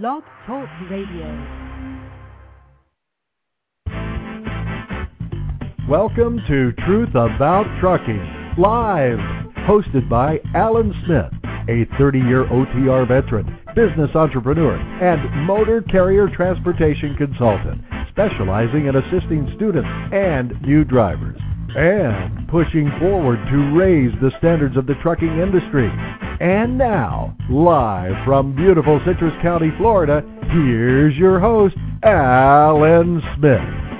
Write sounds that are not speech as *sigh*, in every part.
Blog Talk Radio. Welcome to Truth About Trucking, live, hosted by Alan Smith, a 30 year OTR veteran, business entrepreneur, and motor carrier transportation consultant, specializing in assisting students and new drivers, and pushing forward to raise the standards of the trucking industry. And now, live from beautiful Citrus County, Florida, here's your host, Alan Smith.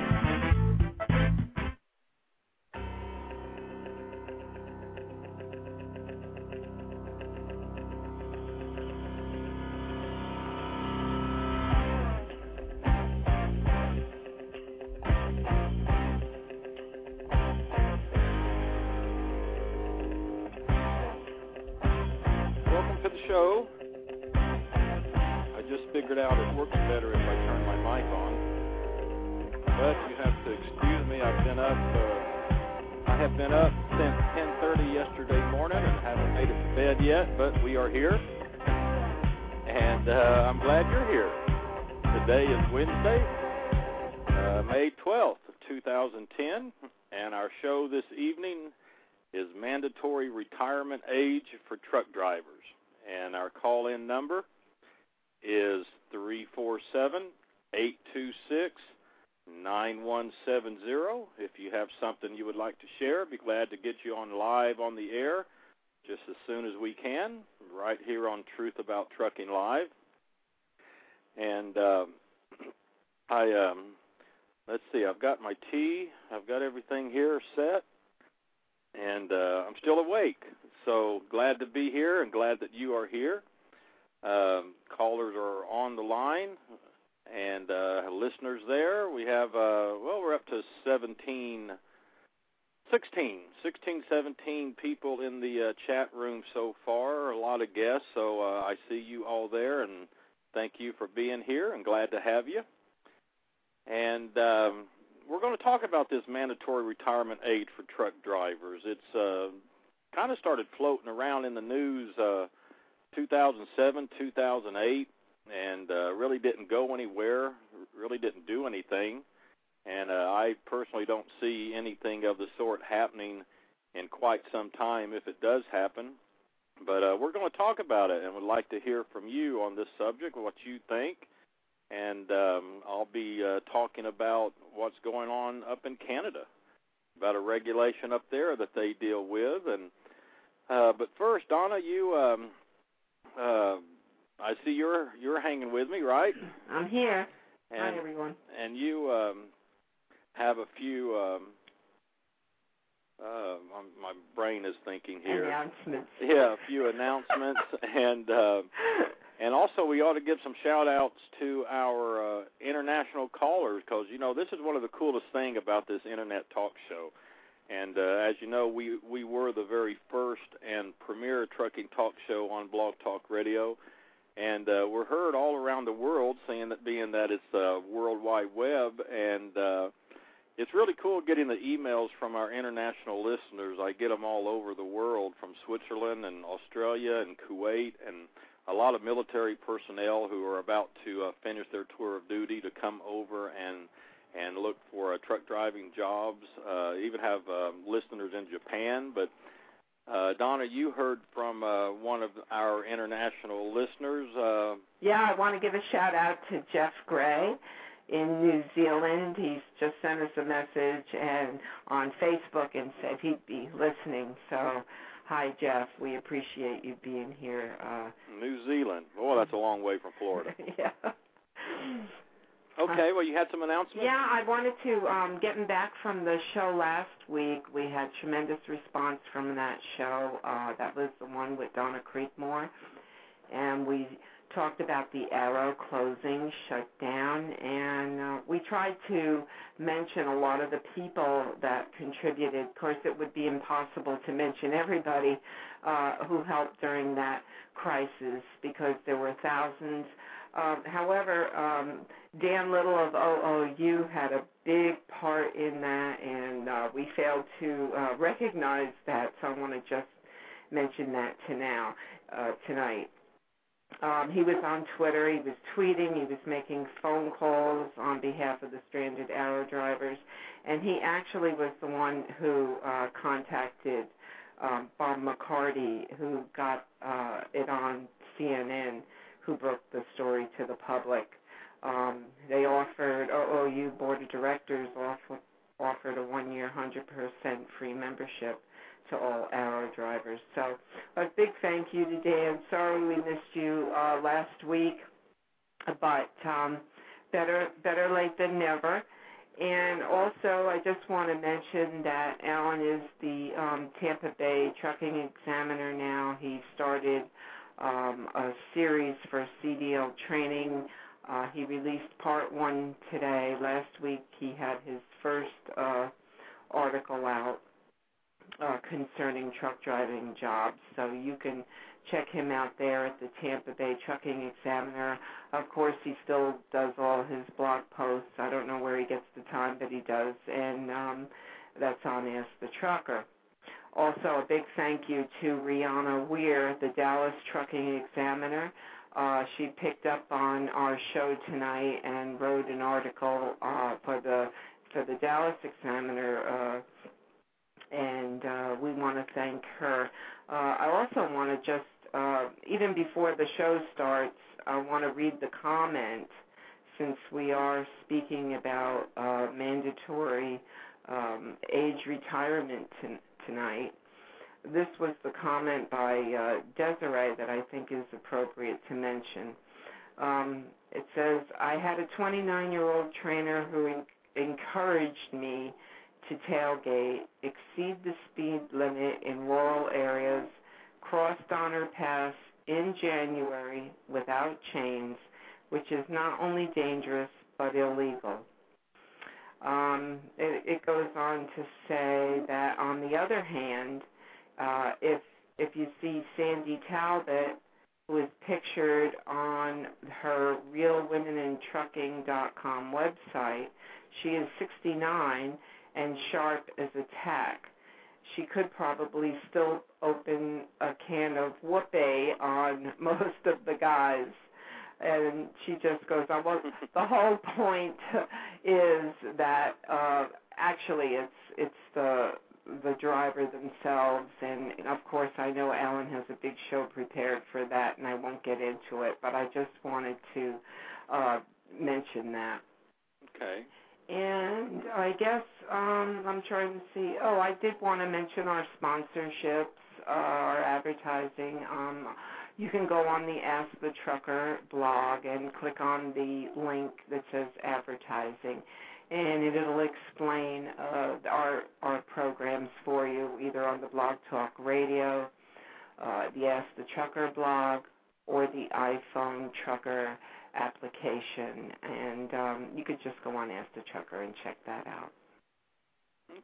Truck drivers. And our call in number is 347 826 9170. If you have something you would like to share, be glad to get you on live on the air just as soon as we can, right here on Truth About Trucking Live. And um, *clears throat* I, um, let's see, I've got my tea, I've got everything here set and uh, I'm still awake. So glad to be here and glad that you are here. Um, callers are on the line and uh, listeners there. We have, uh, well, we're up to 17, 16, 16, 17 people in the uh, chat room so far, a lot of guests. So uh, I see you all there and thank you for being here and glad to have you. And um, we're going to talk about this mandatory retirement age for truck drivers. It's uh, kind of started floating around in the news uh, 2007, 2008, and uh, really didn't go anywhere, really didn't do anything. And uh, I personally don't see anything of the sort happening in quite some time if it does happen. But uh, we're going to talk about it and would like to hear from you on this subject, what you think and um, I'll be uh, talking about what's going on up in Canada, about a regulation up there that they deal with. And uh, but first, Donna, you, um, uh, I see you're you're hanging with me, right? I'm here. And, Hi, everyone. And you um, have a few. Um, uh, my, my brain is thinking here. Announcements. Yeah, a few announcements, *laughs* and uh, and also, we ought to give some shout outs to our uh, international callers because, you know, this is one of the coolest thing about this internet talk show. And uh, as you know, we, we were the very first and premier trucking talk show on Blog Talk Radio. And uh, we're heard all around the world, seeing that being that it's uh, World Wide Web. And uh, it's really cool getting the emails from our international listeners. I get them all over the world from Switzerland and Australia and Kuwait and a lot of military personnel who are about to uh, finish their tour of duty to come over and and look for uh, truck driving jobs. Uh, even have um, listeners in Japan. But uh, Donna, you heard from uh, one of our international listeners. Uh, Yeah, I want to give a shout out to Jeff Gray in New Zealand. He's just sent us a message and on Facebook and said he'd be listening. So, hi Jeff, we appreciate you being here. Uh, New Zealand. Oh, that's a long way from Florida. *laughs* yeah. Okay, well, you had some announcements. Yeah, I wanted to um getting back from the show last week. We had tremendous response from that show. Uh that was the one with Donna Creekmore. And we talked about the Arrow closing, shut down, and uh, we tried to mention a lot of the people that contributed. Of course, it would be impossible to mention everybody uh, who helped during that crisis because there were thousands. Um, however, um, Dan Little of OOU had a big part in that, and uh, we failed to uh, recognize that. So I want to just mention that to now, uh, tonight. Um, he was on Twitter. He was tweeting. He was making phone calls on behalf of the stranded Arrow drivers, and he actually was the one who uh, contacted um, Bob McCarty, who got uh, it on CNN, who broke the story to the public. Um, they offered OOU board of directors offer, offered a one-year, 100% free membership to all Arrow drivers. So a big thank you to Dan. Sorry we missed you uh, last week, but um, better better late than never. And also, I just want to mention that Alan is the um, Tampa Bay Trucking Examiner now. He started um, a series for CDL training. Uh, he released part one today. Last week, he had his first uh, article out uh, concerning truck driving jobs. So you can check him out there at the Tampa Bay Trucking Examiner. Of course, he still does all his blog posts. I don't know where he gets the time, but he does, and um, that's on Ask the Trucker. Also, a big thank you to Rihanna Weir, the Dallas Trucking Examiner. Uh, she picked up on our show tonight and wrote an article uh, for the for the Dallas Examiner uh, and uh, we want to thank her. Uh, I also want to just, uh, even before the show starts, I want to read the comment since we are speaking about uh, mandatory um, age retirement t- tonight. This was the comment by uh, Desiree that I think is appropriate to mention. Um, it says, I had a 29 year old trainer who en- encouraged me to tailgate, exceed the speed limit in rural areas, cross Donner Pass in January without chains, which is not only dangerous but illegal. Um, it, it goes on to say that, on the other hand, uh, if if you see Sandy Talbot, who is pictured on her RealWomenInTrucking.com website, she is 69 and sharp as a tack. She could probably still open a can of whoopee on *laughs* most of the guys. And she just goes on. Well, the whole point is that uh, actually it's it's the the driver themselves, and of course I know Alan has a big show prepared for that, and I won't get into it, but I just wanted to uh, mention that. Okay. And I guess um, I'm trying to see. Oh, I did want to mention our sponsorships, uh, our advertising. Um, you can go on the Ask the Trucker blog and click on the link that says advertising, and it'll explain uh, our our programs for you, either on the Blog Talk Radio, uh, the Ask the Trucker blog, or the iPhone Trucker application, and um, you could just go on Ask the Trucker and check that out.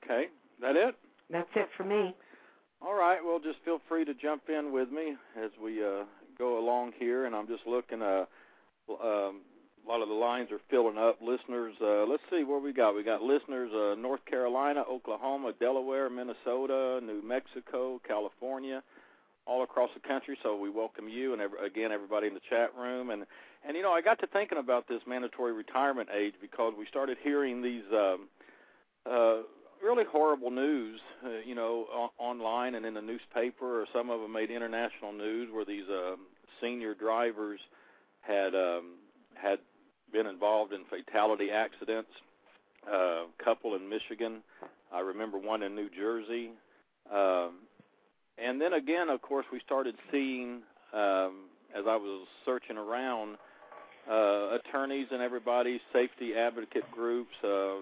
Okay, that it? That's it for me. All right. Well, just feel free to jump in with me as we uh, go along here, and I'm just looking. Uh, um, a lot of the lines are filling up. Listeners, uh, let's see where we got. We got listeners: uh, North Carolina, Oklahoma, Delaware, Minnesota, New Mexico, California, all across the country. So we welcome you, and every, again, everybody in the chat room. And and you know, I got to thinking about this mandatory retirement age because we started hearing these. Um, uh, really horrible news, uh, you know, on, online and in the newspaper, or some of them made international news where these uh, senior drivers had um, had been involved in fatality accidents. A uh, couple in Michigan, I remember one in New Jersey, um, and then again, of course, we started seeing um, as I was searching around. Uh, attorneys and everybody, safety advocate groups, uh,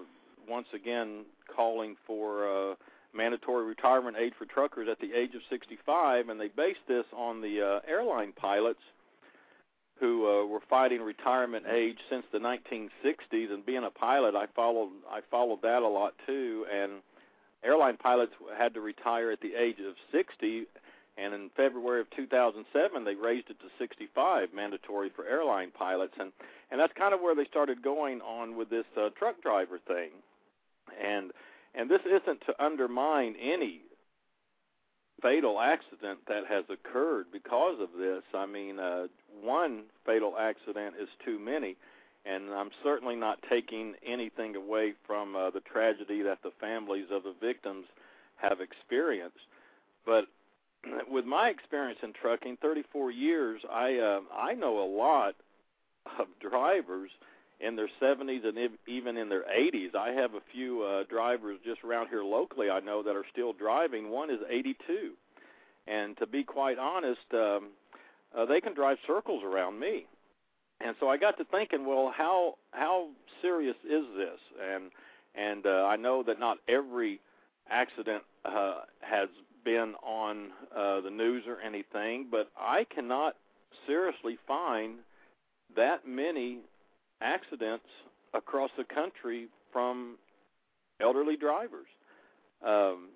once again calling for uh, mandatory retirement age for truckers at the age of 65, and they based this on the uh, airline pilots who uh, were fighting retirement age since the 1960s. And being a pilot, I followed I followed that a lot too. And airline pilots had to retire at the age of 60. And in February of 2007, they raised it to 65, mandatory for airline pilots, and and that's kind of where they started going on with this uh, truck driver thing and and this isn't to undermine any fatal accident that has occurred because of this. I mean, uh, one fatal accident is too many. And I'm certainly not taking anything away from uh, the tragedy that the families of the victims have experienced. But *clears throat* with my experience in trucking, 34 years, I uh, I know a lot of drivers in their 70s and even in their 80s. I have a few uh, drivers just around here locally I know that are still driving. One is 82, and to be quite honest, um, uh, they can drive circles around me. And so I got to thinking, well, how how serious is this? And and uh, I know that not every accident uh, has been on uh, the news or anything, but I cannot seriously find that many accidents across the country from elderly drivers. Um,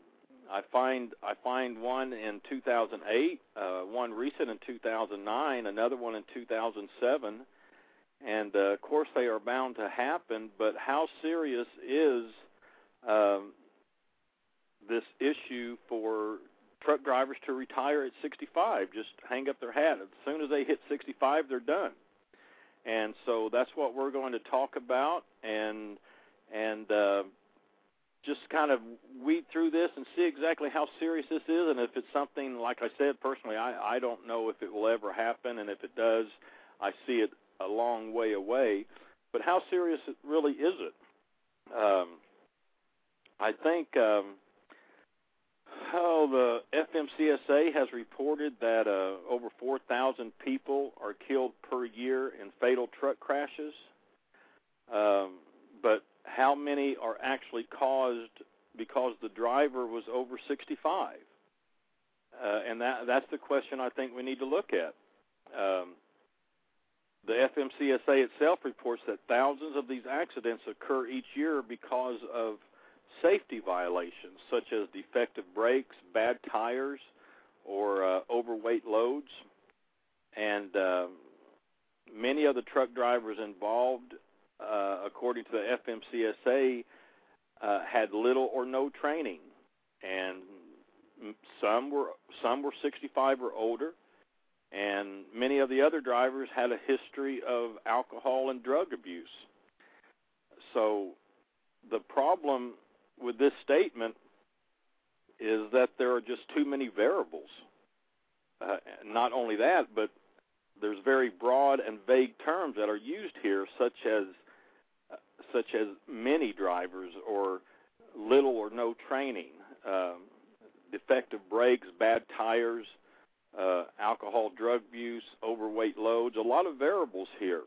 I find I find one in 2008, uh, one recent in 2009, another one in 2007, and uh, of course they are bound to happen. But how serious is um, this issue for truck drivers to retire at 65? Just hang up their hat. As soon as they hit 65, they're done. And so that's what we're going to talk about, and and uh, just kind of weed through this and see exactly how serious this is, and if it's something like I said personally, I I don't know if it will ever happen, and if it does, I see it a long way away. But how serious really is it? Um, I think um, how the FMCSA has reported that uh, over 4,000 people are killed per year in fatal truck crashes. Um, but how many are actually caused because the driver was over 65? Uh, and that that's the question I think we need to look at. Um, the FMCSA itself reports that thousands of these accidents occur each year because of safety violations such as defective brakes, bad tires, or uh, overweight loads. And uh, many of the truck drivers involved uh, according to the FMCSA, uh, had little or no training, and some were some were 65 or older, and many of the other drivers had a history of alcohol and drug abuse. So, the problem with this statement is that there are just too many variables. Uh, not only that, but there's very broad and vague terms that are used here, such as such as many drivers or little or no training, um, defective brakes, bad tires, uh, alcohol, drug abuse, overweight loads, a lot of variables here.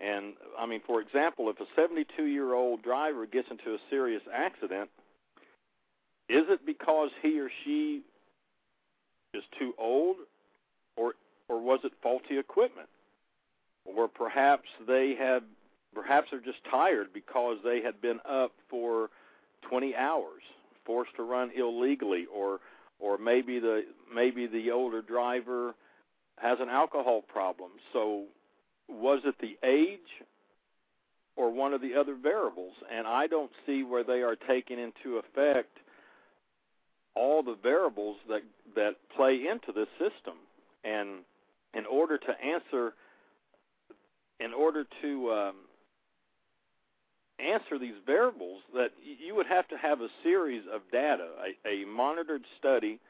And I mean, for example, if a 72 year old driver gets into a serious accident, is it because he or she is too old, or or was it faulty equipment, or perhaps they had Perhaps they're just tired because they had been up for 20 hours, forced to run illegally, or or maybe the maybe the older driver has an alcohol problem. So was it the age or one of the other variables? And I don't see where they are taking into effect all the variables that that play into this system. And in order to answer, in order to um, answer these variables that you would have to have a series of data, a, a monitored study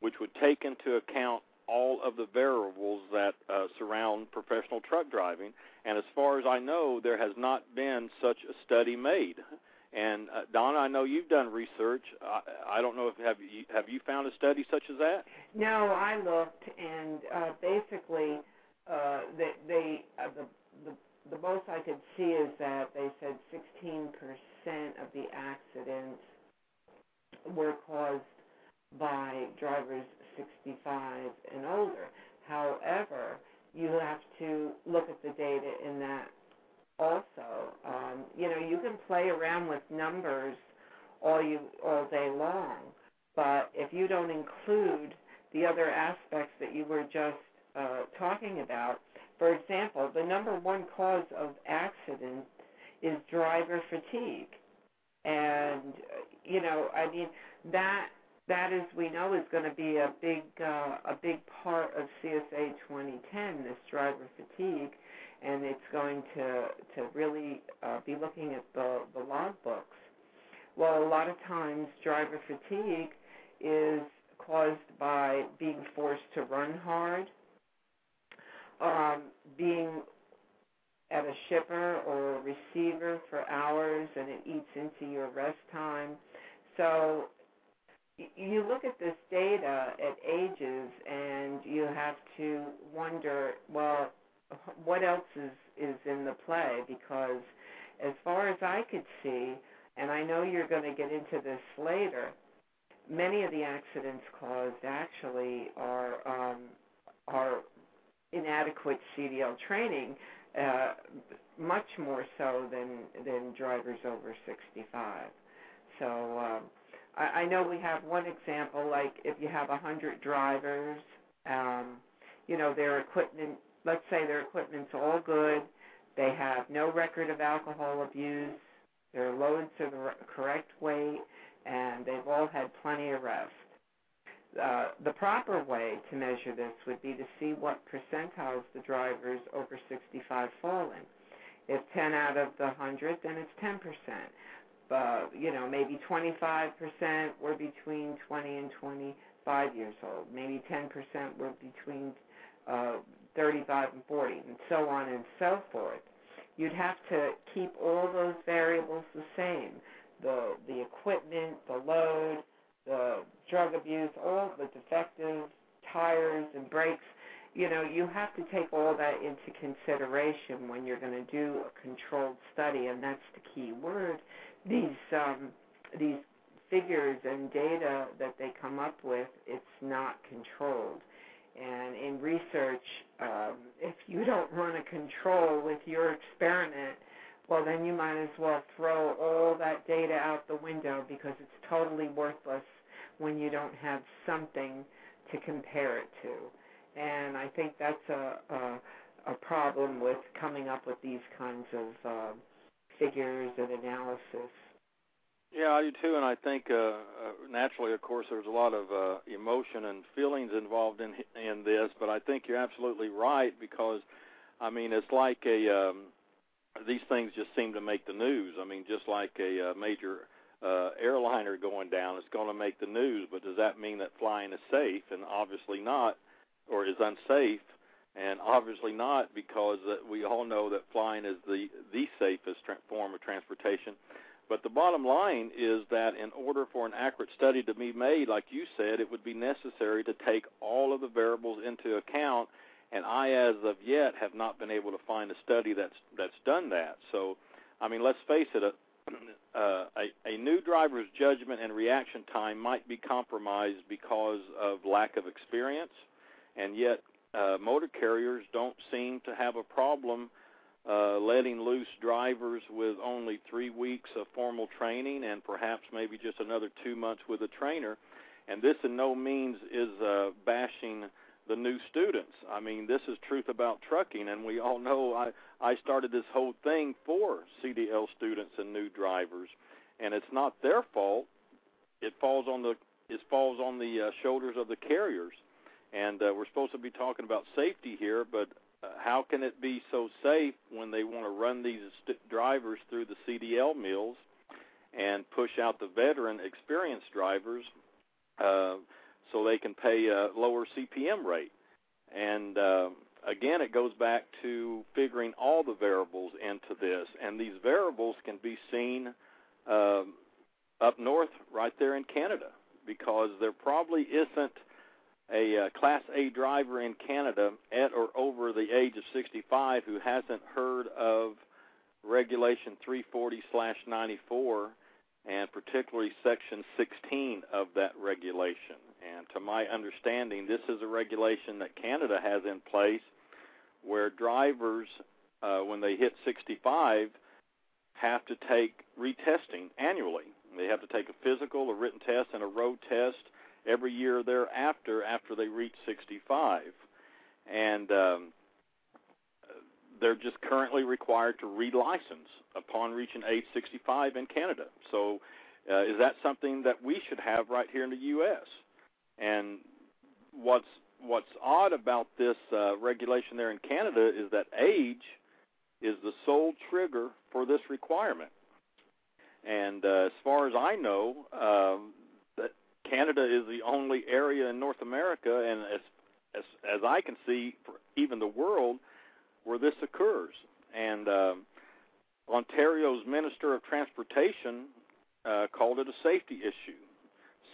which would take into account all of the variables that uh, surround professional truck driving. And as far as I know, there has not been such a study made. And uh, Donna, I know you've done research. I, I don't know if have you have you found a study such as that? No, I looked, and uh, basically, uh, they, they uh, the the the most I could see is that they said 16% of the accidents were caused by drivers 65 and older. However, you have to look at the data in that also. Um, you know, you can play around with numbers all you all day long, but if you don't include the other aspects that you were just uh, talking about, for example, the number one cause of accident is driver fatigue. And, you know, I mean, that that is we know is going to be a big uh, a big part of CSA 2010. This driver fatigue, and it's going to to really uh, be looking at the the logbooks. Well, a lot of times driver fatigue is caused by being forced to run hard, um, being at a shipper or a receiver for hours and it eats into your rest time. So you look at this data at ages and you have to wonder, well, what else is, is in the play? Because as far as I could see, and I know you're going to get into this later, many of the accidents caused actually are um, are inadequate CDL training, uh, much more so than than drivers over 65. So um, I, I know we have one example, like if you have a hundred drivers, um, you know their equipment. Let's say their equipment's all good. They have no record of alcohol abuse. Their loads are the correct weight and they've all had plenty of rest. Uh, the proper way to measure this would be to see what percentiles the drivers over 65 fall in. If 10 out of the 100, then it's 10%. Uh, you know, maybe 25% were between 20 and 25 years old. Maybe 10% were between uh, 35 and 40, and so on and so forth. You'd have to keep all those variables the same the the equipment, the load, the drug abuse, all the defective tires and brakes. You know, you have to take all that into consideration when you're going to do a controlled study, and that's the key word. These um, these figures and data that they come up with, it's not controlled. And in research, um, if you don't run a control with your experiment, well, then you might as well throw all that data out the window because it's totally worthless when you don't have something to compare it to. And I think that's a a, a problem with coming up with these kinds of uh, figures and analysis. Yeah, I do too, and I think uh, uh, naturally, of course, there's a lot of uh, emotion and feelings involved in in this. But I think you're absolutely right because, I mean, it's like a um, these things just seem to make the news. I mean, just like a uh, major uh, airliner going down, it's going to make the news. But does that mean that flying is safe? And obviously not, or is unsafe. And obviously not, because uh, we all know that flying is the the safest form of transportation. But the bottom line is that in order for an accurate study to be made, like you said, it would be necessary to take all of the variables into account and I, as of yet, have not been able to find a study that's that's done that. So, I mean, let's face it, a, *clears throat* uh, a, a new driver's judgment and reaction time might be compromised because of lack of experience, and yet uh, motor carriers don't seem to have a problem uh, letting loose drivers with only three weeks of formal training and perhaps maybe just another two months with a trainer. And this in no means is uh, bashing the new students. I mean, this is truth about trucking, and we all know I I started this whole thing for CDL students and new drivers, and it's not their fault. It falls on the it falls on the uh, shoulders of the carriers, and uh, we're supposed to be talking about safety here, but uh, how can it be so safe when they want to run these st- drivers through the CDL mills and push out the veteran experienced drivers? Uh, so they can pay a lower CPM rate. And uh, again, it goes back to figuring all the variables into this, and these variables can be seen uh, up north, right there in Canada, because there probably isn't a uh, Class A driver in Canada at or over the age of 65 who hasn't heard of Regulation 340/94 and particularly Section 16 of that regulation. And to my understanding, this is a regulation that Canada has in place where drivers, uh, when they hit 65, have to take retesting annually. They have to take a physical, a written test, and a road test every year thereafter after they reach 65. And um, they're just currently required to relicense upon reaching age 65 in Canada. So Uh, is that something that we should have right here in the U.S.? And what's what's odd about this uh, regulation there in Canada is that age is the sole trigger for this requirement. And uh, as far as I know, um, Canada is the only area in North America, and as as, as I can see, even the world, where this occurs. And um, Ontario's Minister of Transportation uh, called it a safety issue,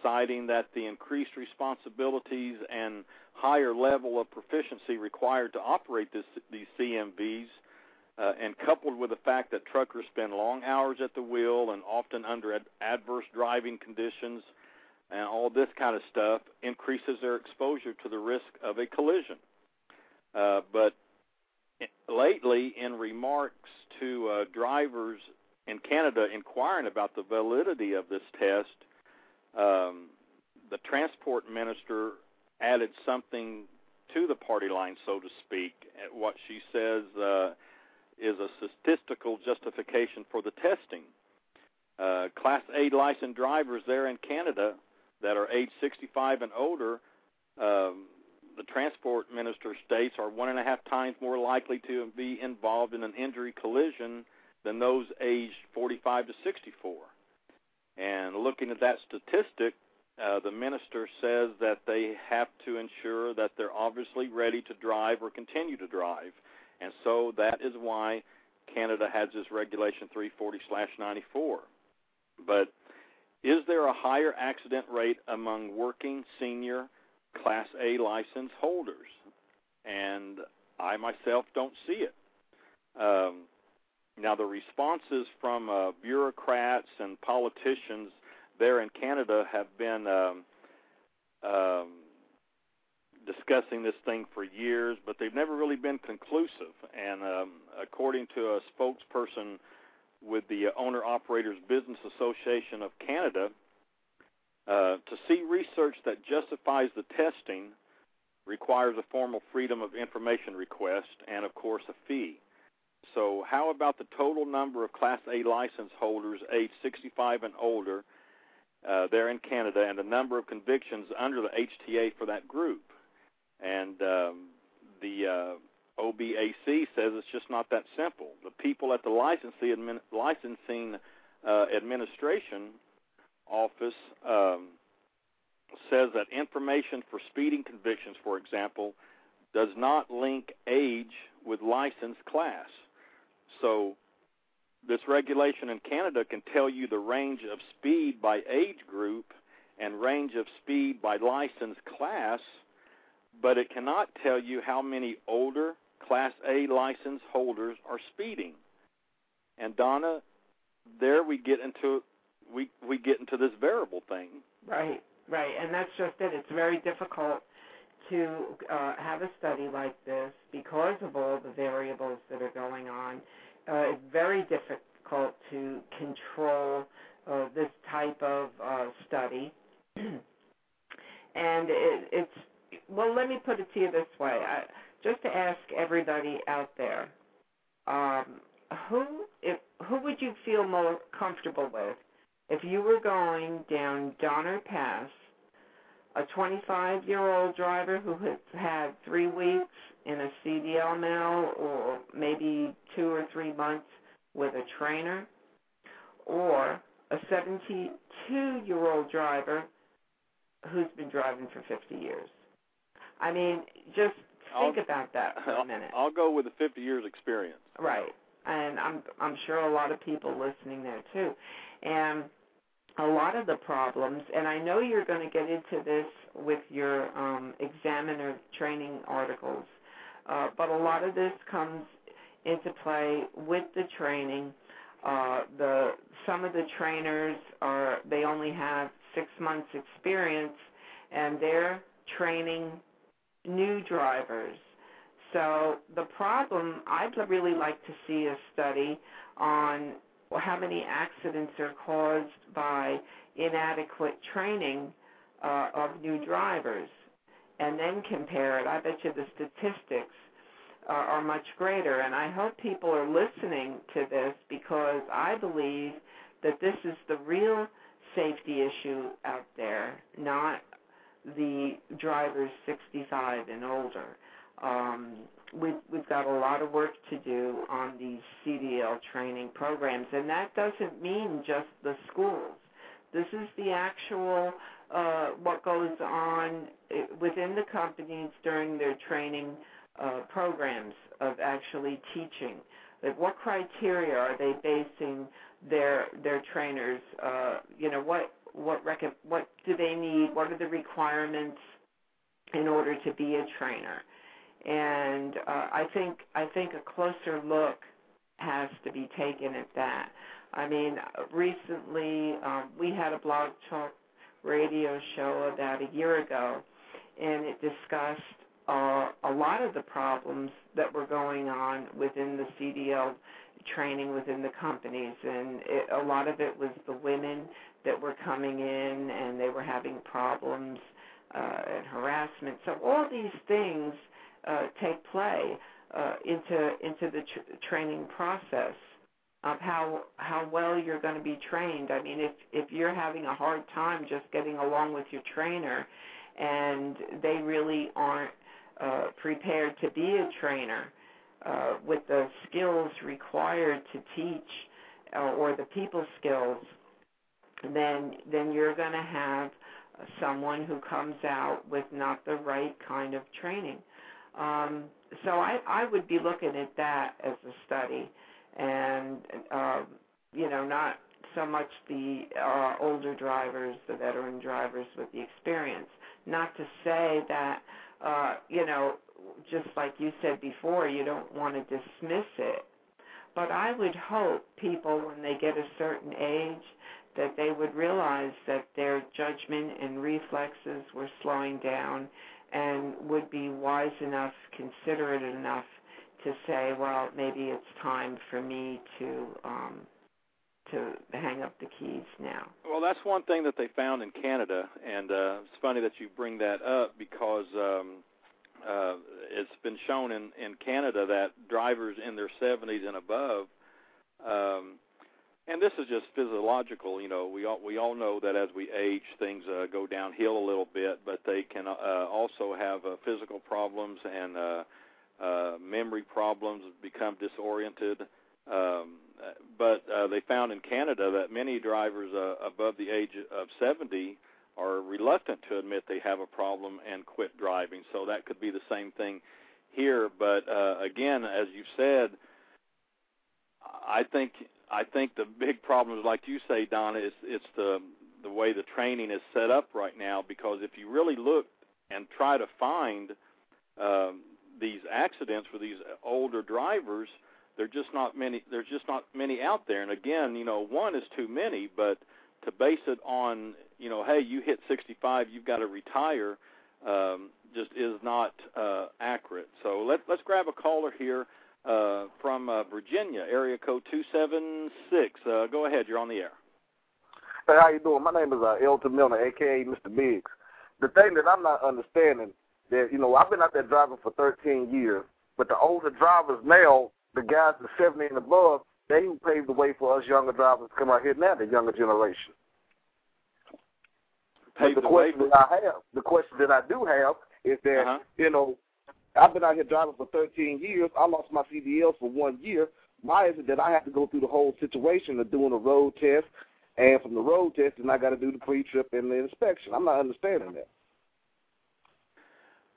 citing that the increased responsibilities and higher level of proficiency required to operate this, these CMVs, uh, and coupled with the fact that truckers spend long hours at the wheel and often under ad- adverse driving conditions and all this kind of stuff, increases their exposure to the risk of a collision. Uh, but lately, in remarks to uh, drivers in Canada inquiring about the validity of this test, um, the transport minister added something to the party line, so to speak. What she says uh, is a statistical justification for the testing. Uh, Class A licensed drivers there in Canada that are age 65 and older, um, the transport minister states, are one and a half times more likely to be involved in an injury collision than those aged 45 to 64. And looking at that statistic, uh, the minister says that they have to ensure that they're obviously ready to drive or continue to drive. And so that is why Canada has this regulation 340/94. But is there a higher accident rate among working senior Class A license holders? And I myself don't see it. Um, now, the responses from uh, bureaucrats and politicians there in Canada have been um, um, discussing this thing for years, but they've never really been conclusive. And um, according to a spokesperson with the Owner Operators Business Association of Canada, uh, to see research that justifies the testing requires a formal Freedom of Information request and, of course, a fee. So, how about the total number of Class A license holders aged 65 and older uh, there in Canada and the number of convictions under the HTA for that group? And um, the uh, OBAC says it's just not that simple. The people at the licensing, admin, licensing uh, administration office um, says that information for speeding convictions, for example, does not link age with license class. So this regulation in Canada can tell you the range of speed by age group and range of speed by license class, but it cannot tell you how many older Class A license holders are speeding. And Donna, there we get into we we get into this variable thing. Right, right, and that's just it. It's very difficult to uh, have a study like this because of all the variables that are going on uh, it's very difficult to control uh, this type of uh, study. *clears throat* and it, it's, well, let me put it to you this way. I, just to ask everybody out there, um, who if, who would you feel more comfortable with if you were going down Donner Pass, a 25 year old driver who has had three weeks in a CDL now or maybe two or three months with a trainer or a 72 year old driver who's been driving for 50 years. I mean, just think I'll, about that for a minute. I'll go with the 50 years experience. Right. And I'm I'm sure a lot of people listening there too. And a lot of the problems, and I know you're going to get into this with your um, examiner training articles, uh, but a lot of this comes into play with the training. Uh, the some of the trainers are they only have six months experience, and they're training new drivers. So the problem, I'd really like to see a study on how many accidents are caused by inadequate training uh, of new drivers and then compare it, I bet you the statistics uh, are much greater. And I hope people are listening to this because I believe that this is the real safety issue out there, not the drivers 65 and older. Um, we've, we've got a lot of work to do on these CDL training programs, and that doesn't mean just the schools. This is the actual uh, what goes on eh, within the companies during their training uh, programs of actually teaching. Like what criteria are they basing their their trainers? Uh, you know what what rec- what do they need? What are the requirements in order to be a trainer? And uh, I think I think a closer look has to be taken at that. I mean, recently um, we had a blog talk radio show about a year ago, and it discussed uh, a lot of the problems that were going on within the CDL training within the companies, and it, a lot of it was the women that were coming in and they were having problems uh, and harassment. So all these things uh, take play uh, into into the tr- training process of how how well you're going to be trained. I mean, if if you're having a hard time just getting along with your trainer, and they really aren't uh, prepared to be a trainer uh, with the skills required to teach uh, or the people skills, then then you're going to have someone who comes out with not the right kind of training. Um, so I, I would be looking at that as a study and uh, you know not so much the uh, older drivers, the veteran drivers with the experience. Not to say that uh, you know, just like you said before, you don't want to dismiss it. But I would hope people, when they get a certain age, that they would realize that their judgment and reflexes were slowing down and would be wise enough, considerate enough to say, well, maybe it's time for me to um, to hang up the keys now. Well, that's one thing that they found in Canada, and uh, it's funny that you bring that up because um, uh, it's been shown in in Canada that drivers in their 70s and above. Um, and this is just physiological, you know. We all we all know that as we age, things uh, go downhill a little bit, but they can uh, also have uh, physical problems and uh, uh, memory problems, become disoriented. Um, but uh, they found in Canada that many drivers uh, above the age of 70 are reluctant to admit they have a problem and quit driving. So that could be the same thing here. But uh, again, as you said, I think I think the big problem is, like you say, Donna, is it's the the way the training is set up right now. Because if you really look and try to find um, these accidents for these older drivers, there're just not many. There's just not many out there. And again, you know, one is too many. But to base it on, you know, hey, you hit 65, you've got to retire, um, just is not uh, accurate. So let, let's grab a caller here uh, from uh, Virginia, area code 276. Uh, go ahead, you're on the air. Hey, how you doing? My name is uh, Elton Milner, aka Mr. Biggs. The thing that I'm not understanding that you know I've been out there driving for 13 years, but the older drivers now, the guys that 70 and above, they who paved the way for us younger drivers to come out here now, the younger generation. Paved but the, the question way for- that I have, the question that I do have is that Uh-huh. you know I've been out here driving for 13 years. I lost my CDL for one year. Why is it that I have to go through the whole situation of doing a road test, and from the road test, then I got to do the pre-trip and the inspection? I'm not understanding that.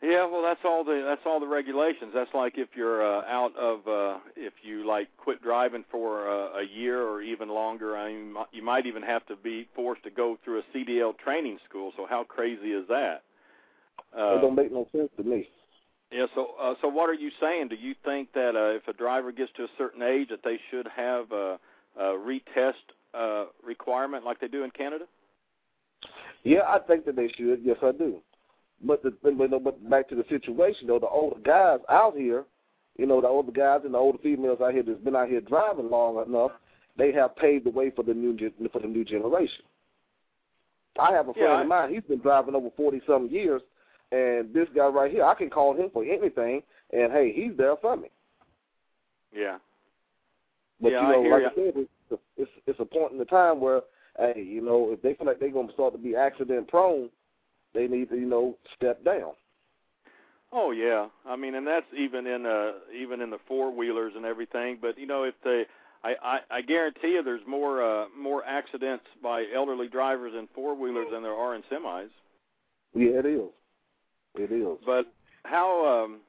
Yeah, well, that's all the that's all the regulations. That's like if you're uh, out of uh, if you like quit driving for uh, a year or even longer. I mean, you might even have to be forced to go through a CDL training school. So how crazy is that? Uh, it don't make no sense to me. Yeah. So, uh, so what are you saying? Do you think that uh, if a driver gets to a certain age, that they should have a, a retest uh, requirement like they do in Canada? Yeah, I think that they should. Yes, I do. But the but, but back to the situation though, the older guys out here, you know, the older guys and the older females out here that's been out here driving long enough, they have paved the way for the new for the new generation. I have a friend Yeah, I- of mine. He's been driving over forty some years, and this guy right here, I can call him for anything, and hey, he's there for me. Yeah. But Yeah, you know, like I said, it's, it's it's a point in the time where hey, you know, if they feel like they're going to start to be accident prone, they need to, you know, step down. Oh yeah, I mean, and that's even in uh even in the four wheelers and everything. But you know, if they, I I, I guarantee you, there's more uh more accidents by elderly drivers in four wheelers than there are in semis. Yeah, it is. It is. But how? um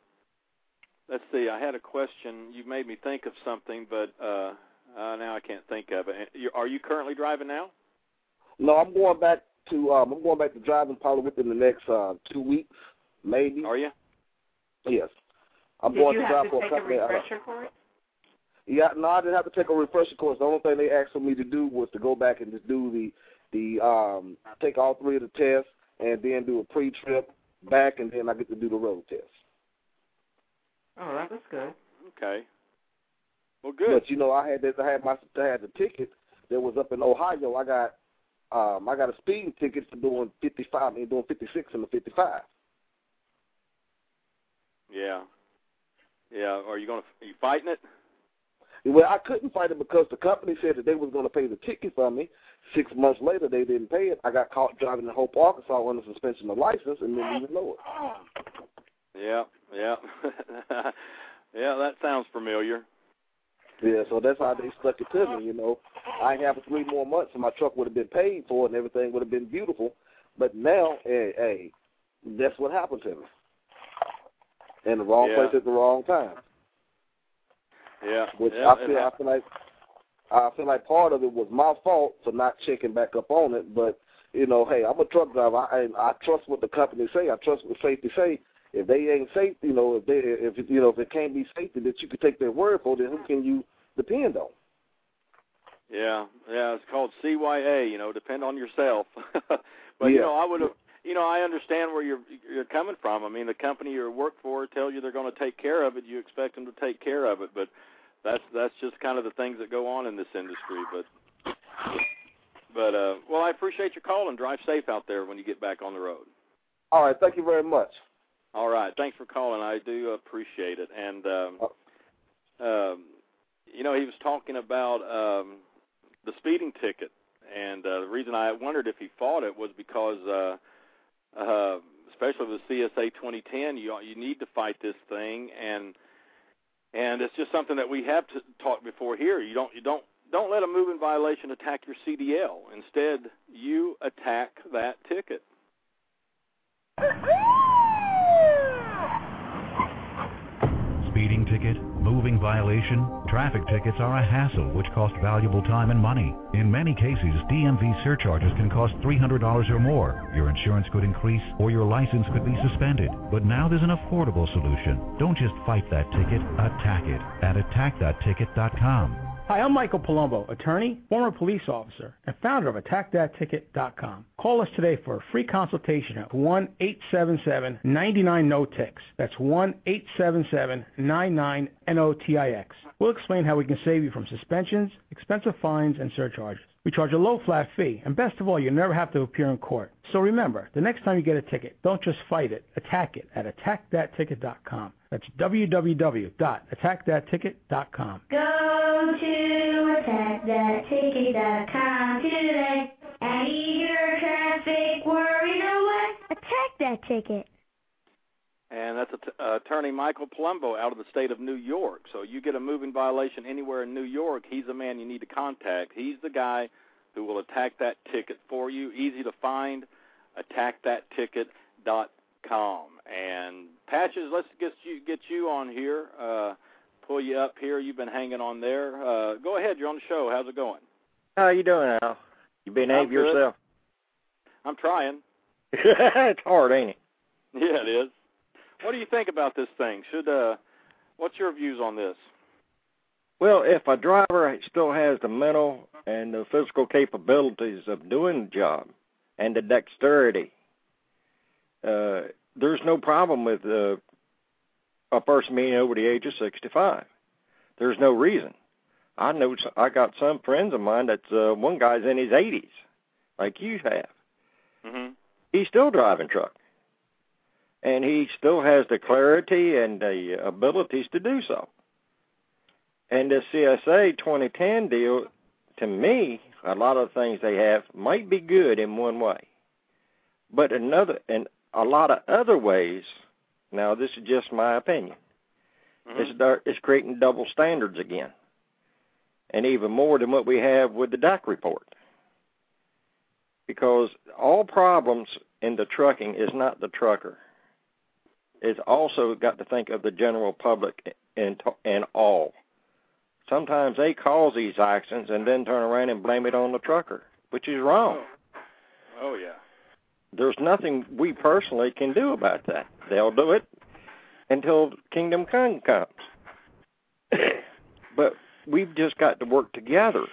Let's see. I had a question. You made me think of something, but uh, uh now I can't think of it. You, are you currently driving now? No, I'm going back to um I'm going back to driving probably within the next uh two weeks, maybe. Are you? Yes. I'm Did going you to drive to for a take a company. out of- refresher course? Yeah, no, I didn't have to take a refresher course. The only thing they asked for me to do was to go back and just do the the um take all three of the tests and then do a pre trip back and then I get to do the road test. Oh, that was good. Okay. Well, good. But you know, I had this I had my I had the ticket that was up in Ohio. I got um I got a speeding ticket for doing fifty five and doing fifty six and the fifty five. Yeah. Yeah. Are you going to? Are you fighting it? Well, I couldn't fight it because the company said that they was going to pay the ticket for me. Six months later, they didn't pay it. I got caught driving in Hope, Arkansas, under suspension of license, and didn't even know it. Yeah. Yeah. *laughs* yeah. That sounds familiar. Yeah, so that's how they stuck it to me. You know, I have three more months, and my truck would have been paid for, and everything would have been beautiful. But now, hey, hey that's what happened to me. In the wrong Yeah. place at the wrong time. Yeah. Which yeah, I feel, I hap- feel like, I feel like part of it was my fault for not checking back up on it. But you know, hey, I'm a truck driver. I, and I trust what the company say. I trust what safety say. If they ain't safe, you know, if they, if you know, if it can't be safety that you can take their word for, then who can you depend on? Yeah, yeah, it's called CYA. You know, depend on yourself. *laughs* but Yeah. you know, I would have. You know, I understand where you're you're coming from. I mean, the company you work for tell you they're going to take care of it. You expect them to take care of it, but that's that's just kind of the things that go on in this industry. But but uh, well, I appreciate your call and drive safe out there when you get back on the road. All right, thank you very much. All right, thanks for calling. I do appreciate it. And um, um, you know, he was talking about um, the speeding ticket, and uh, the reason I wondered if he fought it was because, uh, uh, especially with CSA 2010, you you need to fight this thing, and and it's just something that we have to talk before here. You don't you don't don't let a moving violation attack your CDL. Instead, you attack that ticket. Speeding ticket, moving violation, traffic tickets are a hassle which cost valuable time and money. In many cases, DMV surcharges can cost $300 or more. Your insurance could increase or your license could be suspended. But now there's an affordable solution. Don't just fight that ticket, attack it at attackthatticket.com. Hi, I'm Michael Palumbo, attorney, former police officer, and founder of AttackThatTicket.com. Call us today for a free consultation at 1-877-99-NO-TIX. That's 1-877-99-N-O-T-I-X. We'll explain how we can save you from suspensions, expensive fines, and surcharges. We charge a low flat fee, and best of all, you never have to appear in court. So remember, the next time you get a ticket, don't just fight it, attack it at AttackThatTicket.com. That's www.attackthatticket.com. Go to attackthatticket.com today and leave your traffic worries away. Attack that ticket. And that's att- uh, attorney Michael Palumbo out of the state of New York. So you get a moving violation anywhere in New York, he's the man you need to contact. He's the guy who will attack that ticket for you. Easy to find, attackthatticket.com. And Patches, let's get you get you on here. Uh, pull you up here. You've been hanging on there. Uh, go ahead. You're on the show. How's it going? How you doing, Al? You behave yourself. I'm trying. *laughs* it's hard, ain't it? Yeah, it is. What do you think about this thing? Should uh, what's your views on this? Well, if a driver still has the mental and the physical capabilities of doing the job and the dexterity, uh, there's no problem with uh, a person being over the age of 65. There's no reason. I know I got some friends of mine that's uh, one guy's in his 80s, like you have. Mm-hmm. He's still driving truck, and he still has the clarity and the abilities to do so. And the CSA 2010 deal to me, a lot of things they have might be good in one way, but another and a lot of other ways. Now, this is just my opinion. Mhm. It's it's creating double standards again, and even more than what we have with the DAC report. Because all problems in the trucking is not the trucker. It's also got to think of the general public and and all. Sometimes they cause these accidents and then turn around and blame it on the trucker, which is wrong. Oh yeah. There's nothing we personally can do about that. They'll do it until Kingdom Come comes. but we've just got to work together.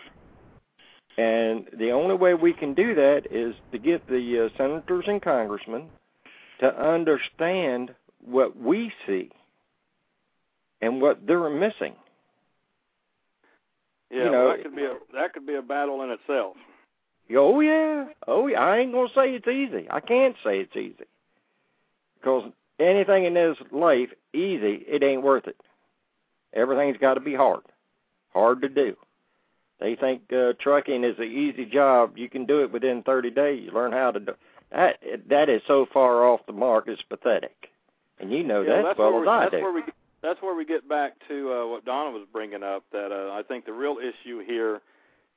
And the only way we can do that is to get the uh, senators and congressmen to understand what we see and what they're missing. Yeah, You know- well, that could be a that could be a battle in itself. Oh yeah, oh yeah. I ain't gonna say it's easy. I can't say it's easy because anything in this life easy, it ain't worth it. Everything's got to be hard, hard to do. They think uh, trucking is an easy job. You can do it within 30 days. You learn how to do that. That is so far off the mark. It's pathetic, and you know yeah, that as well as I that's do. where we that's where we get back to uh, what Donna was bringing up. That uh, I think the real issue here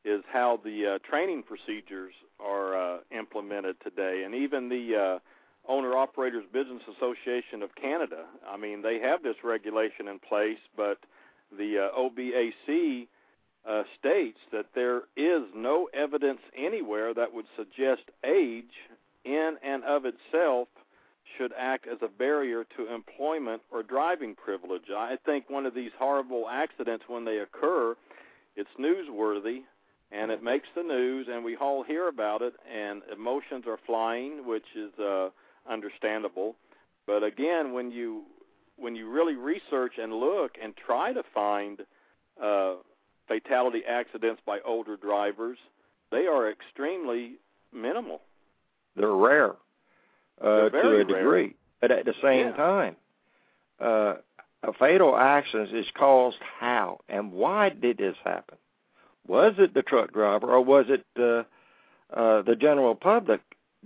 is how the uh, training procedures are uh, implemented today, and even the uh, Owner Operators Business Association of Canada. I mean, they have this regulation in place, but the uh, OBAC uh, states that there is no evidence anywhere that would suggest age in and of itself should act as a barrier to employment or driving privilege. I think one of these horrible accidents, when they occur, it's newsworthy and it makes the news, and we all hear about it, and emotions are flying, which is uh, understandable. But again, when you when you really research and look and try to find uh, fatality accidents by older drivers, they are extremely minimal. They're rare uh, to a rare. degree, but at the same Yeah. time, uh, a fatal accident is caused how and why did this happen? Was it the truck driver or was it uh, uh, the general public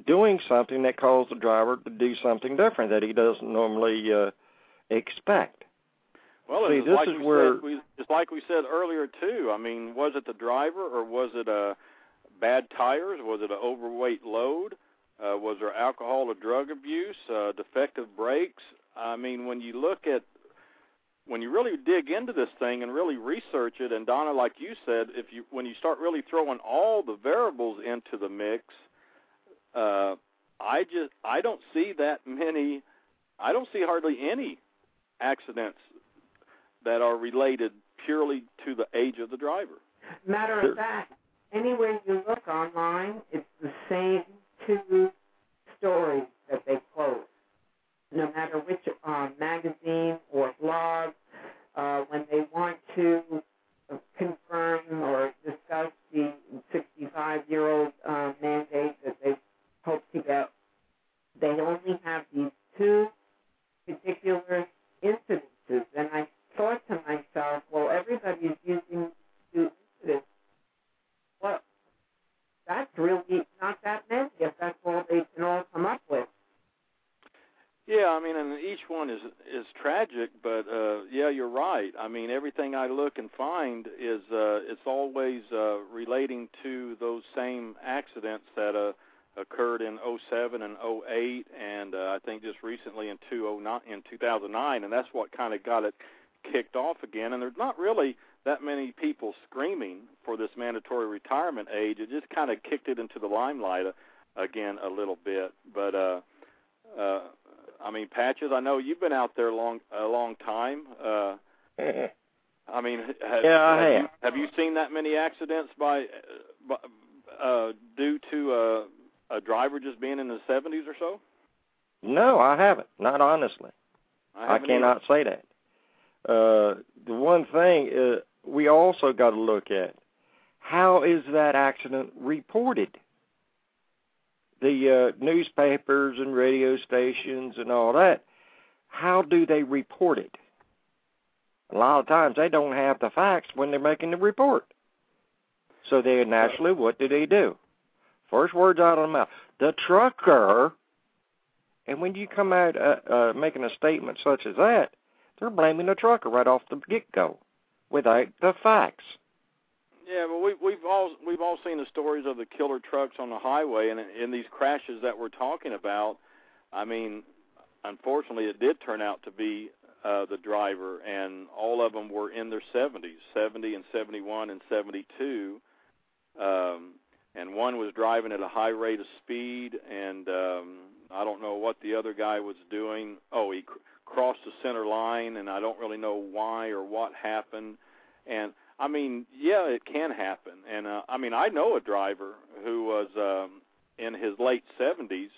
doing something that caused the driver to do something different that he doesn't normally uh, expect? Well, See, this like is we where- said, we, just like we said earlier too. I mean, was it the driver or was it uh, bad tires? Was it an overweight load? Uh, was there alcohol or drug abuse? Uh, defective brakes? I mean, when you look at when you really dig into this thing and really research it, and Donna, like you said, if you when you start really throwing all the variables into the mix, uh, I just I don't see that many. I don't see hardly any accidents that are related purely to the age of the driver. Matter of fact, anywhere you look online, it's the same two stories that they quote. No matter which um, magazine or blog, uh, when they want to uh, confirm or discuss the 65-year-old uh, mandate that they hope to get, they only have these two particular incidences. And I thought to myself, well, everybody's using two incidents. Well, that's really not that many if that's all they can all come up with. Yeah, I mean, and each one is is tragic, but uh, yeah, you're right. I mean, everything I look and find is uh, it's always uh, relating to those same accidents that uh, occurred in '07 and '08, and uh, I think just recently in 2009 in 2009, and that's what kind of got it kicked off again. And there's not really that many people screaming for this mandatory retirement age. It just kind of kicked it into the limelight uh, again a little bit, but. uh uh I mean, patches. I know you've been out there long a long time. Uh, I mean, have, Yeah, I have, have. You, have you seen that many accidents by, uh, by uh, due to uh, a driver just being in the 70s or so? No, I haven't. Not honestly. I, haven't cannot say that. Uh, the one thing uh, we also got to look at how is that accident reported? The uh, newspapers and radio stations and all that, how do they report it? A lot of times they don't have the facts when they're making the report. So they naturally, what do they do? First words out of the mouth, the trucker. And when you come out uh, uh, making a statement such as that, they're blaming the trucker right off the get go, without the facts. Yeah, well, we've we've all we've all seen the stories of the killer trucks on the highway, and in these crashes that we're talking about, I mean, unfortunately, it did turn out to be uh, the driver, and all of them were in their 70s, 70 and 71 and 72. Um, and one was driving at a high rate of speed, and um, I don't know what the other guy was doing. Oh, he crossed the center line, and I don't really know why or what happened. And I mean, yeah, it can happen. And uh, I mean, I know a driver who was um, in his late 70s.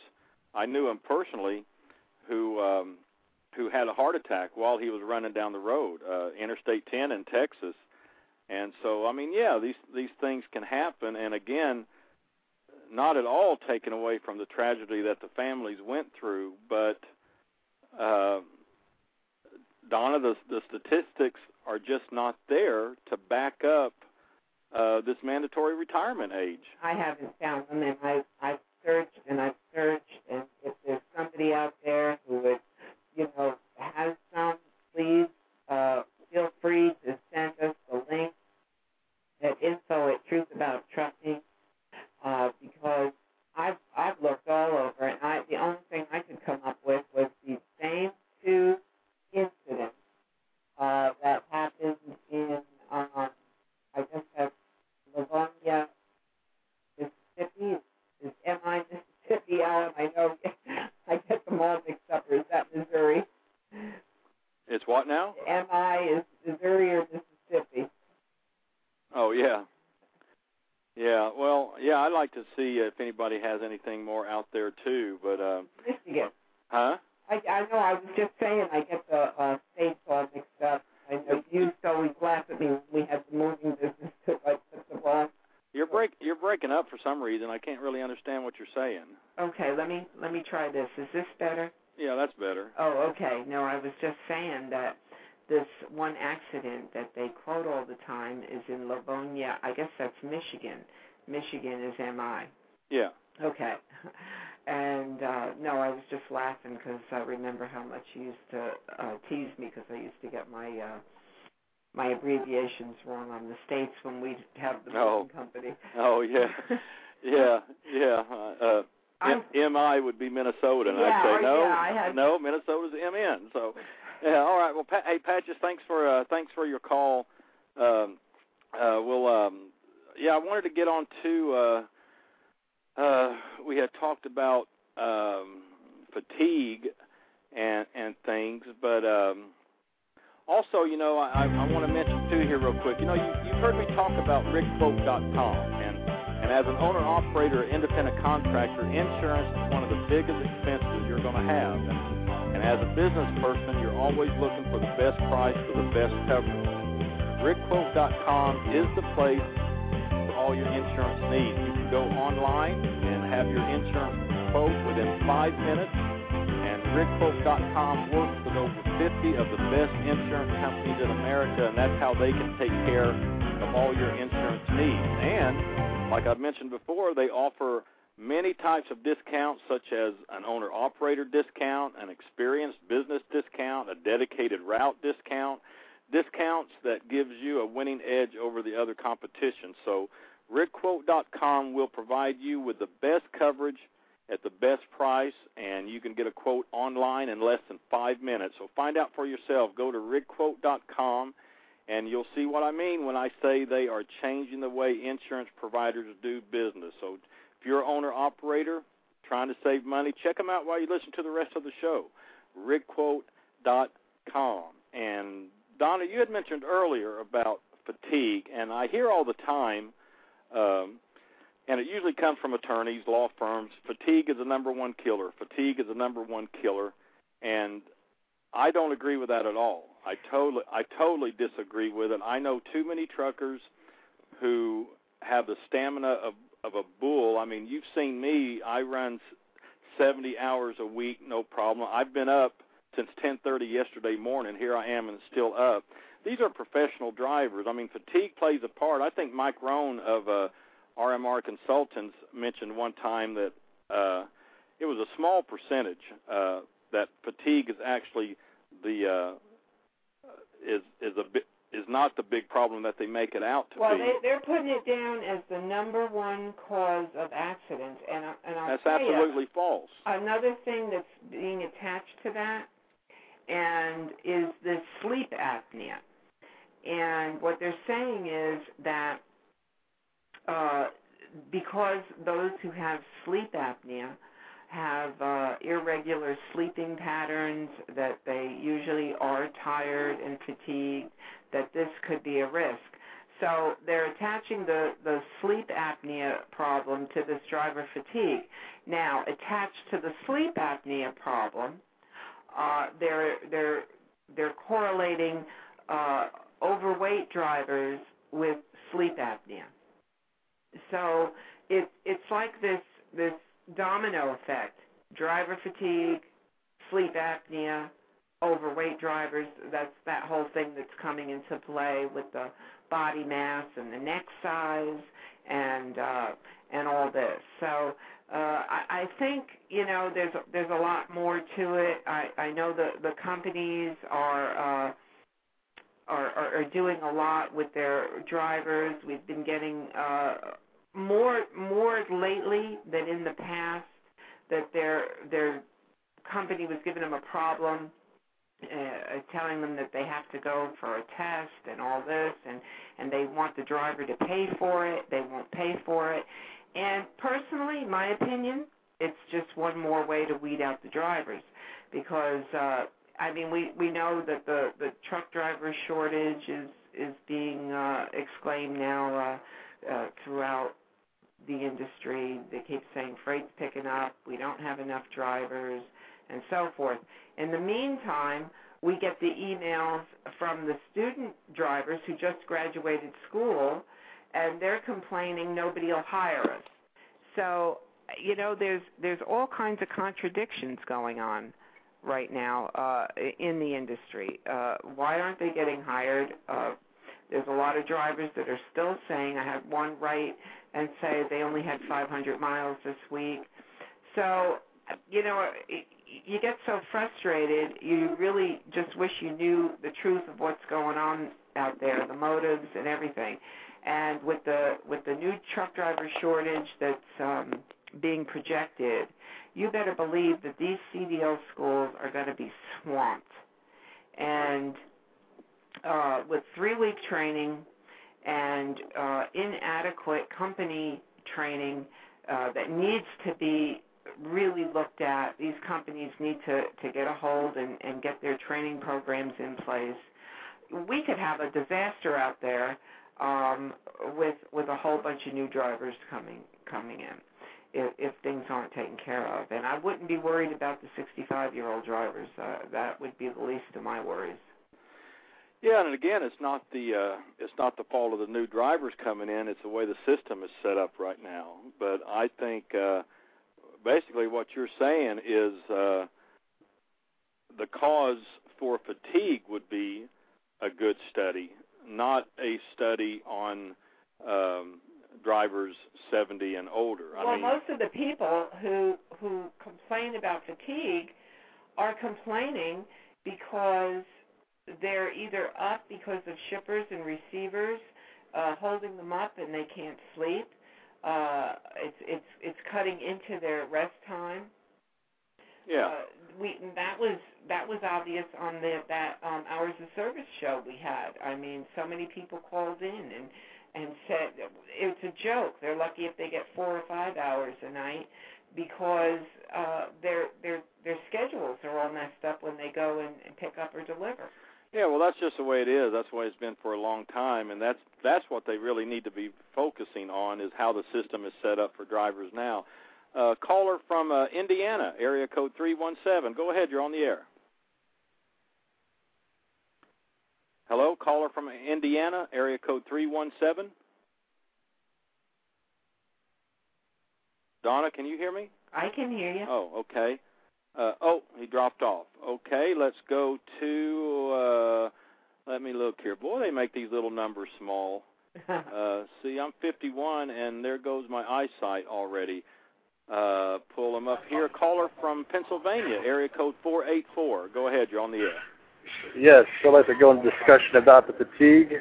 I knew him personally, who um, who had a heart attack while he was running down the road, uh, Interstate 10 in Texas. And so, I mean, yeah, these these things can happen. And again, not at all taken away from the tragedy that the families went through, but uh, Donna, the the statistics are just not there to back up uh, this mandatory retirement age. I haven't found them, and I I've searched and I've searched, and if there's somebody out there who would, you know, has some, please uh, feel free to send us the link at info at Truth About Trucking, uh, because I've I've looked all over, and I the only thing I could come up with was the same two uh, that happened in um, I guess that's Livonia, Mississippi. Is MI Mississippi, Alan? I know *laughs* I get them all mixed up. Or is that Missouri? It's what now? MI is Missouri or Mississippi? Oh yeah, yeah. Well, yeah. I'd like to see if anybody has anything more out there too. But uh, Michigan. huh? I, I know. I was just saying. I get the uh, states all mixed up. I know you used to always laugh at me when we had the moving business to like put the wrong. You're break you're breaking up for some reason. I can't really understand what you're saying. Okay, let me let me try this. Is this better? Yeah, that's better. Oh, okay. No, I was just saying that this one accident that they quote all the time is in Livonia. I guess that's Michigan. Michigan is MI. Yeah. Okay. And uh no, I was just laughing because I remember how much he used to uh tease me because I used to get my uh my abbreviations wrong on the states when we'd have the Oh. company. Oh yeah, yeah, yeah. Uh, uh, M- MI would be Minnesota, and Yeah, I'd say no, yeah, had- no. Minnesota's MN. So, yeah. All right. Well, Pat, hey, Patches, thanks for uh, thanks for your call. Um, uh, we'll, um, yeah, I wanted to get on to. Uh, uh, we had talked about um, fatigue and and things, but um, also, you know, I, I want to mention too here real quick. You know, you, you've heard me talk about RickQuote.com, and and as an owner operator, independent contractor, insurance is one of the biggest expenses you're going to have. And, and as a business person, you're always looking for the best price for the best coverage. RickQuote.com is the place for all your insurance needs. You go online and have your insurance quote within five minutes. And RickQuote.com works with over 50 of the best insurance companies in America, and that's how they can take care of all your insurance needs. And like I've mentioned before, they offer many types of discounts, such as an owner-operator discount, an experienced business discount, a dedicated route discount, discounts that gives you a winning edge over the other competition. So RickQuote.com will provide you with the best coverage at the best price, and you can get a quote online in less than five minutes. So find out for yourself. Go to RickQuote.com, and you'll see what I mean when I say they are changing the way insurance providers do business. So if you're an owner-operator trying to save money, check them out while you listen to the rest of the show. RickQuote.com. And Donna, you had mentioned earlier about fatigue, and I hear all the time, um, and it usually comes from attorneys, law firms. Fatigue is the number one killer. Fatigue is the number one killer, and I don't agree with that at all. I totally, I totally disagree with it. I know too many truckers who have the stamina of of a bull. I mean, you've seen me. I run 70 hours a week, no problem. I've been up since 10:30 yesterday morning. Here I am and still up. These are professional drivers. I mean, fatigue plays a part. I think Mike Rohn of uh, RMR Consultants mentioned one time that uh, it was a small percentage uh, that fatigue is actually the uh, is is a bit is not the big problem that they make it out to well, be. they, they're putting it down as the number one cause of accidents, and and I'll That's tell you, absolutely false. another thing that's being attached to that and is the sleep apnea. And what they're saying is that uh, because those who have sleep apnea have uh, irregular sleeping patterns, that they usually are tired and fatigued, that this could be a risk. So they're attaching the, the sleep apnea problem to this driver fatigue. Now, attached to the sleep apnea problem, uh, they're they're they're correlating uh, overweight drivers with sleep apnea. So it it's like this this domino effect: driver fatigue, sleep apnea, overweight drivers. That's that whole thing that's coming into play with the body mass and the neck size and uh, and all this. So uh, I, I think you know there's there's a lot more to it. I, I know the the companies are. Uh, are, are, are doing a lot with their drivers. We've been getting uh, more more lately than in the past that their their company was giving them a problem, uh, telling them that they have to go for a test and all this, and and they want the driver to pay for it. They won't pay for it. And personally, my opinion, it's just one more way to weed out the drivers because. uh I mean, we we know that the the truck driver shortage is is being uh, exclaimed now uh, uh, throughout the industry. They keep saying freight's picking up. We don't have enough drivers, and so forth. In the meantime, we get the emails from the student drivers who just graduated school, and they're complaining nobody will hire us. So you know, there's there's all kinds of contradictions going on right now uh, in the industry. Uh, why aren't they getting hired? Uh, there's a lot of drivers that are still saying, I had one write and say they only had 500 miles this week. So, you know, you get so frustrated, you really just wish you knew the truth of what's going on out there, the motives and everything. And with the with the new truck driver shortage that's um, being projected, you better believe that these CDL schools are going to be swamped. And uh, with three week training and uh, inadequate company training uh, that needs to be really looked at, these companies need to, to get a hold and, and get their training programs in place. We could have a disaster out there um, with with a whole bunch of new drivers coming coming in if, if things aren't taken care of. And I wouldn't be worried about the 65 year old drivers. Uh, that would be the least of my worries. Yeah, and again, it's not the uh, it's not the fault of the new drivers coming in. It's the way the system is set up right now. But I think uh, basically what you're saying is uh, the cause for fatigue would be a good study, not a study on um, drivers 70 and older. Well, I mean, most of the people who who complain about fatigue are complaining because they're either up because of shippers and receivers uh, holding them up and they can't sleep. Uh, it's it's it's cutting into their rest time. yeah. Uh, we that was that was obvious on the that um, hours of service show we had. I mean, so many people called in and and said it's a joke. They're lucky if they get four or five hours a night because uh, their their their schedules are all messed up when they go and, and pick up or deliver. Yeah, well, that's just the way it is. That's the way it's been for a long time, and that's that's what they really need to be focusing on is how the system is set up for drivers now. Uh, caller from uh, Indiana, area code three one seven. Go ahead, you're on the air. Hello, caller from Indiana, area code three one seven. Donna, can you hear me? I can hear you. Oh, okay. Uh, oh, he dropped off. Okay, let's go to uh, Let me look here. Boy, they make these little numbers small. *laughs* uh, see, I'm 51, and there goes my eyesight already. Uh, pull them up here. Caller from Pennsylvania, area code 484. Go ahead, you're on the air. Yes, I'd like to go into discussion about the fatigue.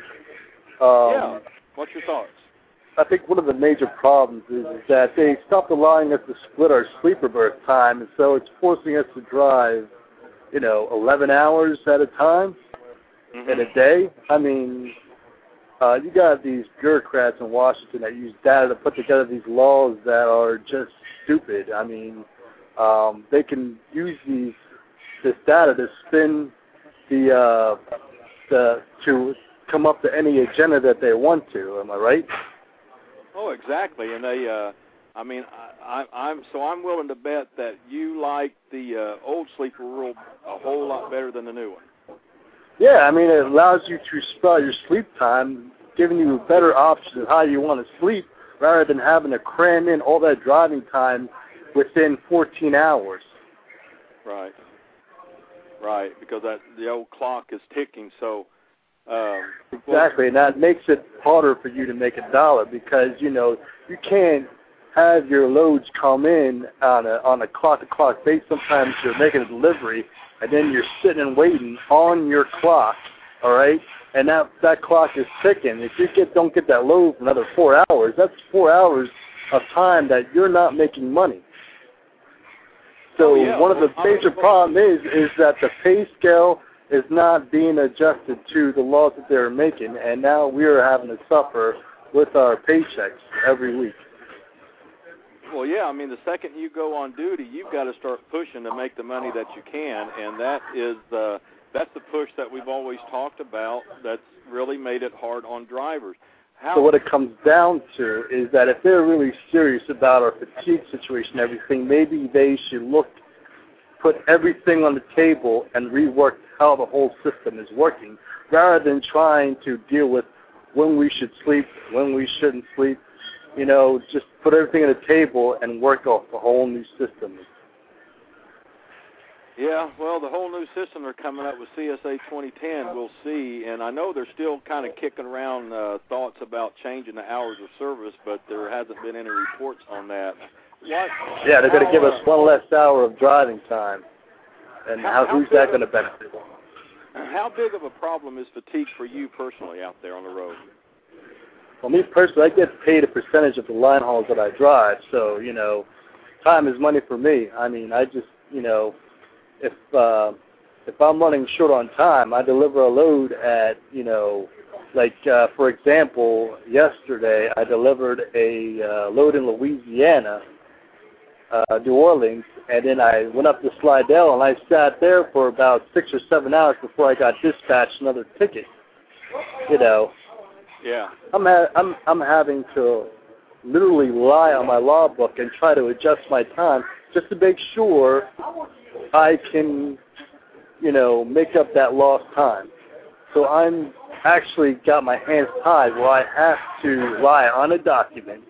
Um, yeah. What's your thoughts? I think one of the major problems is, is that they stopped allowing us to split our sleeper berth time, and so it's forcing us to drive, you know, 11 hours at a time mm-hmm. in a day. I mean, uh, you got these bureaucrats in Washington that use data to put together these laws that are just stupid. I mean, um, they can use these this data to spin the uh, the to come up to any agenda that they want to. Am I right? Oh, exactly. And they, uh, I mean, I, I, I'm so I'm willing to bet that you like the uh, old sleeper rule a whole lot better than the new one. Yeah, I mean, it allows you to spread your sleep time, giving you better options of how you want to sleep, rather than having to cram in all that driving time within 14 hours. Right. Right, because that the old clock is ticking. So um, exactly, and that makes it harder for you to make a dollar because you know you can't have your loads come in on a on a clock to clock basis. Sometimes you're making a delivery and then you're sitting and waiting on your clock, all right? And that that clock is ticking. If you get don't get that load for another four hours, that's four hours of time that you're not making money. So oh, yeah. one of the major problems is is that the pay scale is not being adjusted to the laws that they're making, and now we are having to suffer with our paychecks every week. Well, yeah, I mean, the second you go on duty, you've got to start pushing to make the money that you can, and that is the that's the push that we've always talked about. That's really made it hard on drivers. So what it comes down to is that if they're really serious about our fatigue situation, and everything, maybe they should look, put everything on the table and rework how the whole system is working, rather than trying to deal with when we should sleep, when we shouldn't sleep. You know, just put everything on the table and work off a whole new system. Yeah, well, the whole new system they're coming up with CSA 2010, we'll see. And I know they're still kind of kicking around uh, thoughts about changing the hours of service, but there hasn't been any reports on that. What? Yeah, they're going to give us one less hour of driving time. And how, how who's that going to benefit? How big of a problem is fatigue for you personally out there on the road? Well, me personally, I get paid a percentage of the line hauls that I drive, so you know, time is money for me. I mean, I just you know, if uh, if I'm running short on time, I deliver a load at you know, like uh, for example, yesterday I delivered a uh, load in Louisiana uh, New Orleans, and then I went up to Slidell, and I sat there for about six or seven hours before I got dispatched another ticket. You know. Yeah. I'm ha- I'm I'm having to literally lie on my law book and try to adjust my time just to make sure I can, you know, make up that lost time. So I'm actually got my hands tied where I have to lie on a document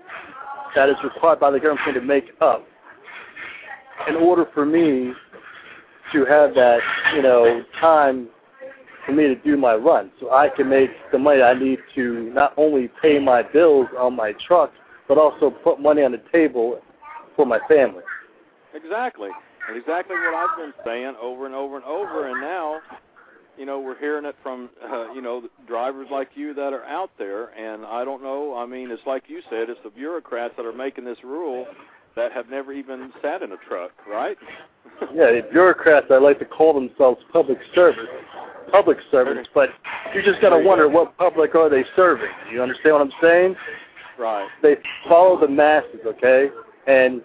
that is required by the government to make up in order for me to have that, you know, time for me to do my run. So I can make the money I need to not only pay my bills on my truck, but also put money on the table for my family. Exactly. Exactly what I've been saying over and over and over. And now, you know, we're hearing it from, uh, you know, drivers like you that are out there. And I don't know. I mean, it's like you said, it's the bureaucrats that are making this rule that have never even sat in a truck, right? *laughs* yeah, the bureaucrats I like to call themselves public service, public servants, but you just to wonder what public are they serving. You understand what I'm saying? Right. They follow the masses, okay? And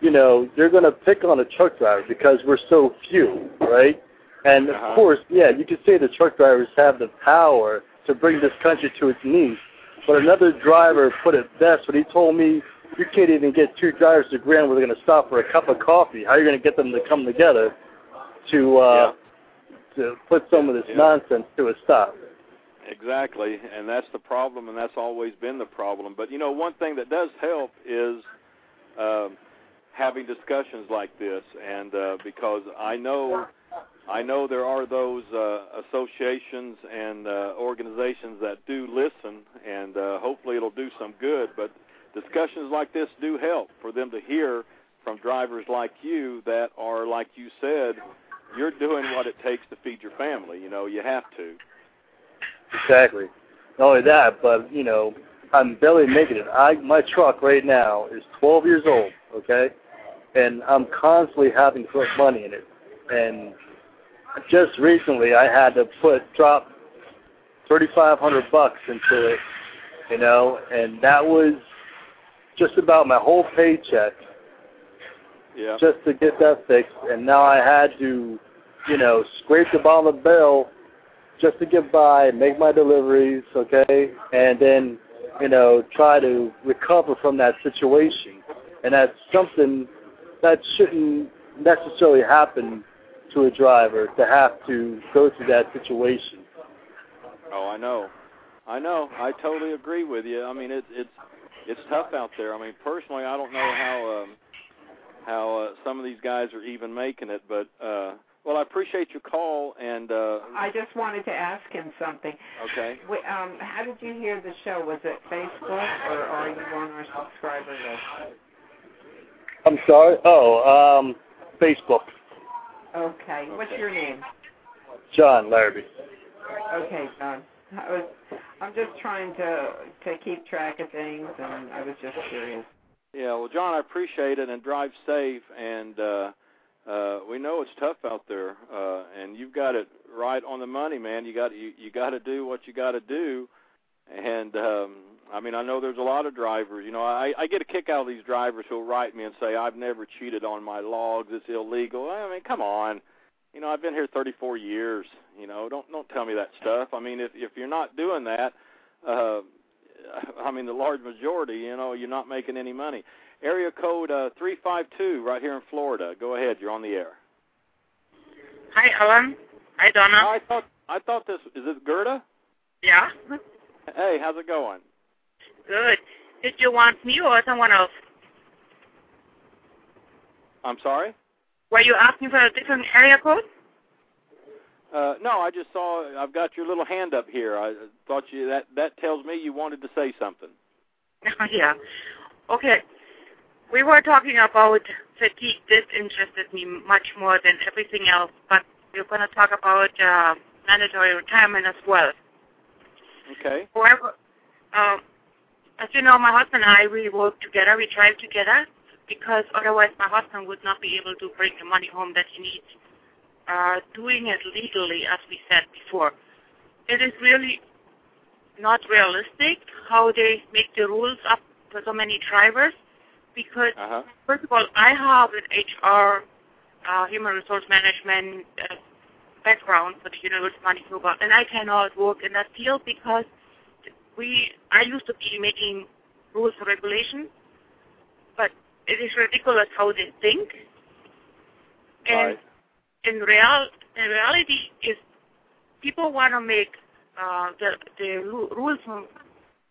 you know, they're going to pick on a truck driver because we're so few, right? And of uh-huh. course, yeah, you could say the truck drivers have the power to bring this country to its knees. But another driver put it best when he told me you can't even get two drivers to agree on where they're going to stop for a cup of coffee. How are you going to get them to come together to uh, yeah. to put some of this yeah. nonsense to a stop? Exactly, and that's the problem, and that's always been the problem. But you know, one thing that does help is uh, having discussions like this, and uh, because I know I know there are those uh, associations and uh, organizations that do listen, and uh, hopefully it'll do some good. But discussions like this do help for them to hear from drivers like you that are, like you said, you're doing what it takes to feed your family. You know, you have to. Exactly. Not only that, but you know, I'm barely making it. I my truck right now is 12 years old. Okay, and I'm constantly having to put money in it. And just recently, I had to put drop 3,500 bucks into it. You know, and that was just about my whole paycheck Yeah. just to get that fixed, and now I had to, you know, scrape the bottom of the barrel just to get by, make my deliveries, okay, and then, you know, try to recover from that situation. And that's something that shouldn't necessarily happen to a driver to have to go through that situation. Oh, I know. I know. I totally agree with you. I mean, it's it's it's tough out there. I mean, personally, I don't know how um, how uh, some of these guys are even making it, but uh, well, I appreciate your call and uh, I just wanted to ask him something. okay. Wait, um, how did you hear the show? Was it Facebook or are you on our subscriber list? I'm sorry? Oh, um, Facebook. Okay. What's your name? John Larrabee. Okay, John. I was, I'm just trying to to keep track of things, and I was just curious. Yeah, well, John, I appreciate it, and drive safe. And uh, uh, we know it's tough out there, uh, and you've got it right on the money, man. You got you you got to do what you got to do. And um, I mean, I know there's a lot of drivers. You know, I I get a kick out of these drivers who'll write me and say I've never cheated on my logs. It's illegal. I mean, come on. You know, I've been here 34 years. You know, don't don't tell me that stuff. I mean, if if you're not doing that, uh, I mean, the large majority, you know, you're not making any money. Area code uh, 352 right here in Florida. Go ahead, you're on the air. Hi, Alan. Hi, Donna. I thought I thought this is this Gerda? Yeah. Hey, how's it going? Good. Did you want me or someone else? I'm sorry. Were you asking for a different area code? Uh, no, I just saw I've got your little hand up here. I thought you that that tells me you wanted to say something. *laughs* yeah. Okay. We were talking about fatigue. This interested me much more than everything else, but we're going to talk about uh, mandatory retirement as well. Okay. However, um, as you know, my husband and I, we work together, we drive together, because otherwise my husband would not be able to bring the money home that he needs. Uh, doing it legally, as we said before, it is really not realistic how they make the rules up for so many drivers, because Uh huh. First of all, I have an HR, uh, human resource management uh, background for the University of Manitoba, and I cannot work in that field because we I used to be making rules and regulations, but it is ridiculous how they think. And Right. in real in reality, is people want to make uh, the the rules and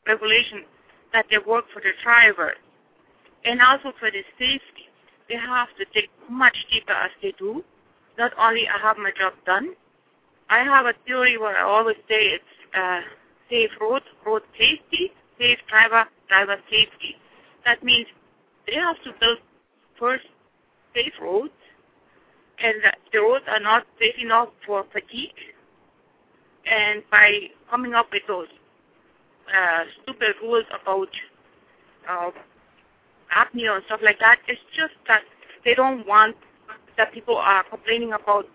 regulations that they work for the driver and also for the safety. They have to dig much deeper as they do. Not only I have my job done, I have a theory where I always say it's uh, safe road, road safety, safe driver, driver safety. That means they have to build first safe roads, and the roads are not safe enough for fatigue. And by coming up with those uh, stupid rules about uh, apnea and stuff like that. It's just that they don't want that people are complaining about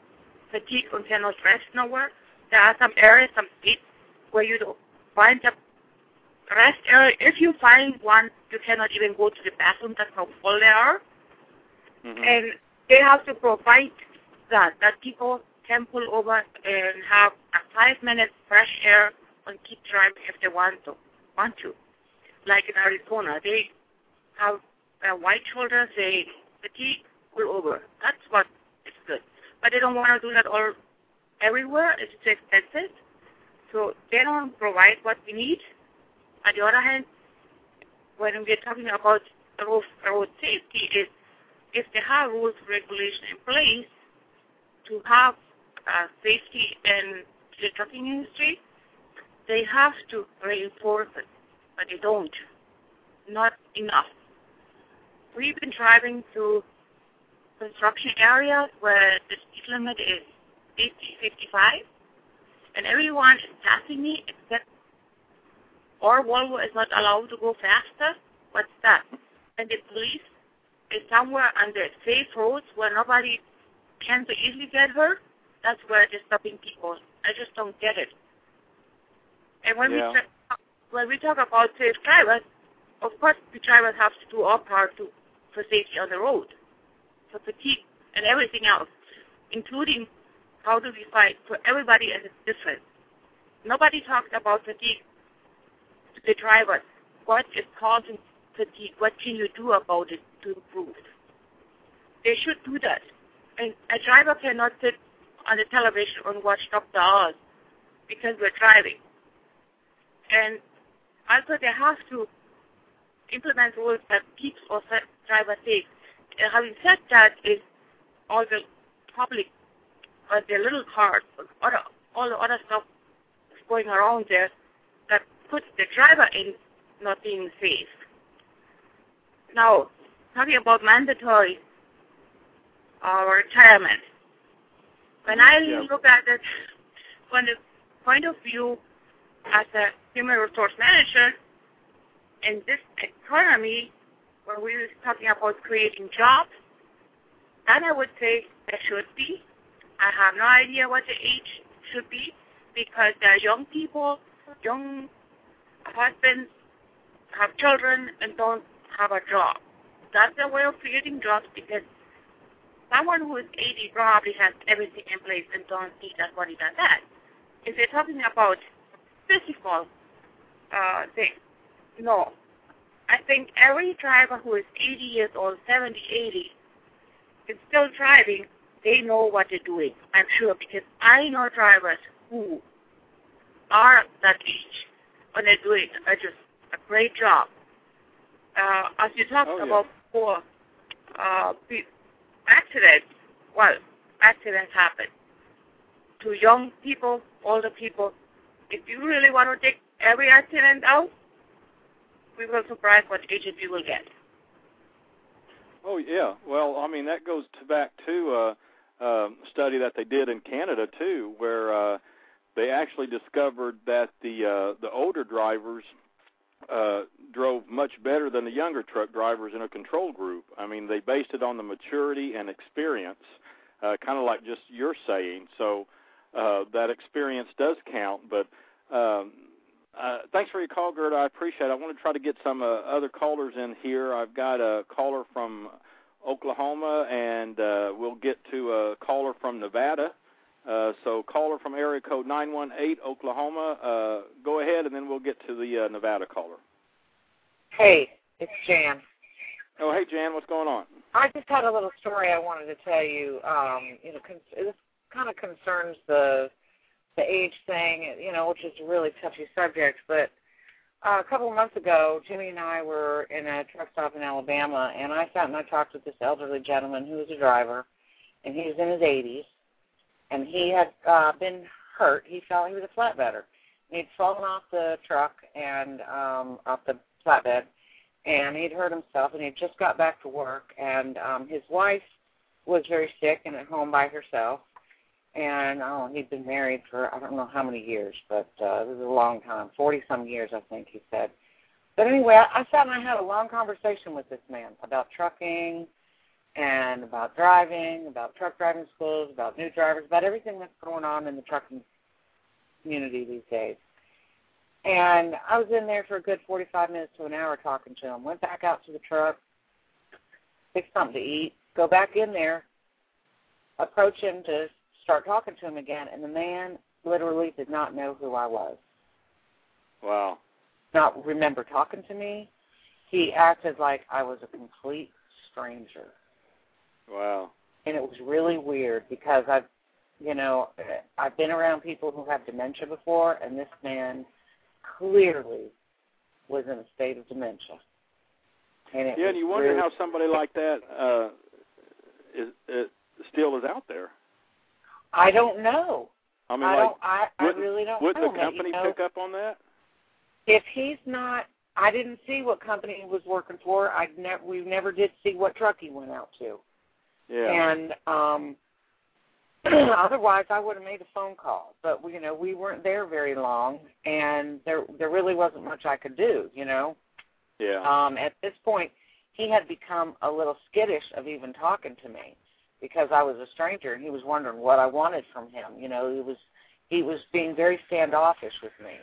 fatigue and cannot rest nowhere. There are some areas, some states where you don't find a rest area. If you find one, you cannot even go to the bathroom. That's how full they are. Mhm. And they have to provide that, that people can pull over and have a five minutes fresh air and keep driving if they want to. Want to. Like in Arizona, they have uh, white shoulders, they fatigue, pull over. That's what is good. But they don't want to do that all everywhere. It's too expensive. So they don't provide what we need. On the other hand, when we're talking about road, road safety, is if they have rules regulation in place to have uh, safety in the trucking industry, they have to reinforce it, but they don't. Not enough. We've been driving through construction areas where the speed limit is 50, 55, and everyone is passing me except our Volvo is not allowed to go faster. What's that? And the police is somewhere on the safe roads where nobody can so easily get hurt. That's where they're stopping people. I just don't get it. And when Yeah. we tra- when we talk about safe drivers, of course the drivers have to do our part to for safety on the road, for fatigue and everything else, including how do we fight for everybody as it's different. Nobody talks about fatigue the drivers. What is causing fatigue? What can you do about it to improve? They should do that. And a driver cannot sit on the television and watch Dr. Oz because we're driving. And also they have to implement rules that keeps sa- driver safe. And having said that, is all the public, uh, the little cars, other, all the other stuff is going around there that puts the driver in not being safe. Now, talking about mandatory uh, retirement, when I Yeah. look at it from the point of view as a human resource manager in this economy where we're talking about creating jobs, then I would say there should be. I have no idea what the age should be because there are young people, young husbands have children and don't have a job. That's a way of creating jobs because someone who is 80 probably has everything in place and don't need that money than that. If you're talking about physical uh, things, no. I think every driver who is 80 years old, 70, 80, is still driving, they know what they're doing. I'm sure because I know drivers who are that age when they're doing a, just a great job. Uh, as you talked Oh, yeah. about before, uh, accidents, well, accidents happen to young people, older people. If you really want to take every accident out, we will surprise what agency will get. Oh yeah. Well, I mean that goes to back to uh, a study that they did in Canada too, where uh, they actually discovered that the uh, the older drivers uh, drove much better than the younger truck drivers in a control group. I mean, they based it on the maturity and experience, uh, kind of like just you're saying. So uh, that experience does count, but. Um, uh, thanks for your call, Gerda. I appreciate it. I want to try to get some uh, other callers in here. I've got a caller from Oklahoma, and uh, we'll get to a caller from Nevada. Uh, so, caller from area code 918, Oklahoma. Uh, go ahead, and then we'll get to the uh, Nevada caller. Hey, it's Jan. Oh, hey, Jan, what's going on? I just had a little story I wanted to tell you. Um, you know, con- this kind of concerns the the age thing, you know, which is a really touchy subject. But uh, a couple of months ago, Jimmy and I were in a truck stop in Alabama, and I sat and I talked with this elderly gentleman who was a driver, and he was in his 80s, and he had uh, been hurt. He fell. He was a flatbedder. He'd fallen off the truck and um, off the flatbed, and he'd hurt himself, and he'd just got back to work, and um, his wife was very sick and at home by herself and oh, he'd been married for I don't know how many years, but uh, it was a long time, forty some years, I think he said. But anyway, I, I sat and I had a long conversation with this man about trucking and about driving, about truck driving schools, about new drivers, about everything that's going on in the trucking community these days. And I was in there for a good 45 minutes to an hour talking to him. Went back out to the truck, fixed something to eat, go back in there, approach him to start talking to him again, and the man literally did not know who I was. Wow. Not remember talking to me. He acted like I was a complete stranger. Wow. And it was really weird because I've, you know, I've been around people who have dementia before, and this man clearly was in a state of dementia. And it Yeah, and you wonder really, how somebody like that uh, is, is still is out there. I don't know. I mean, I like, don't. I, I really don't would the company you know? pick up on that? if he's not I didn't see what company he was working for. I never we never did see what truck he went out to. Yeah. And um *clears throat* otherwise I would have made a phone call. But you know, we weren't there very long and there there really wasn't much I could do, you know. yeah. Um at this point he had become a little skittish of even talking to me because I was a stranger and he was wondering what I wanted from him. You know, he was he was being very standoffish with me.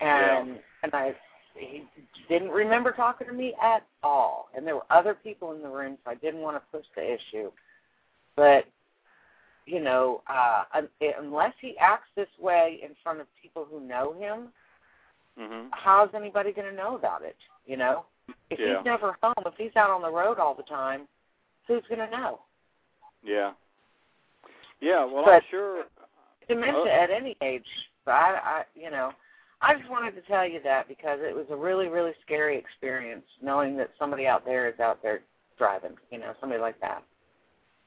And and I he didn't remember talking to me at all. And there were other people in the room, so I didn't want to push the issue. But you know, uh, un- unless he acts this way in front of people who know him, mhm. how's anybody going to know about it? You know, if Yeah. he's never home, if he's out on the road all the time, who's going to know? Yeah. Yeah. Well, I'm sure. Dementia Oh. Uh-huh. at any age, but I, I, you know, I just wanted to tell you that because it was a really, really scary experience knowing that somebody out there is out there driving. You know, somebody like that.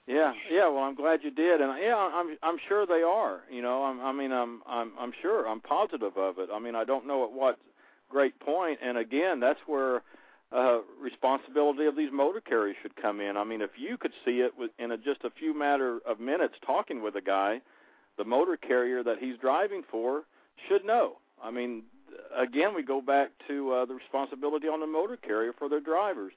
Yeah, yeah. Well, I'm glad you did, and yeah, I'm I'm sure they are. You know, I'm, I mean, I'm I'm I'm sure. I'm positive of it. I mean, I don't know at what great point, and again, that's where uh responsibility of these motor carriers should come in. I mean, if you could see it in a, just a few matter of minutes talking with a guy, the motor carrier that he's driving for should know. I mean, again, we go back to uh, the responsibility on the motor carrier for their drivers.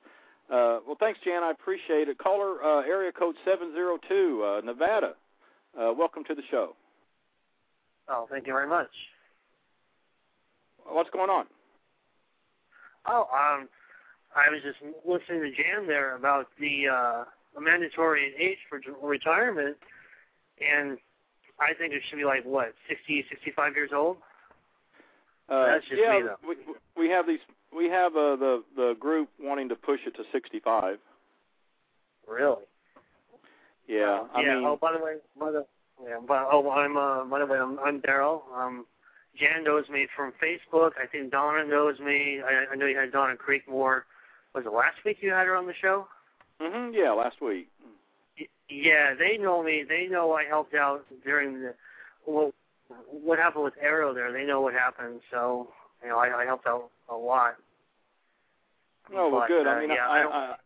Uh, well, thanks, Jan. I appreciate it. Caller, uh, area code 702, uh, Nevada. Uh, welcome to the show. Oh, thank you very much. What's going on? Oh, um, I was just listening to Jan there about the uh, mandatory age for retirement, and I think it should be like what, sixty, sixty-five years old. Uh, That's just yeah, me, though. we we have these. We have uh, the the group wanting to push it to 65. Really? Yeah, I yeah. mean, oh, by the way, by the yeah, but oh, I'm uh, by the way, I'm, I'm Daryl. Um, Jan knows me from Facebook. I think Donna knows me. I, I know you had Donna Creekmore. Was it last week you had her on the show? Mm-hmm. yeah, last week. Yeah, they know me. They know I helped out during the well, what happened with Arrow there. They know what happened, so you know I, I helped out a lot. Oh well, But, good. uh, I mean, yeah, I, I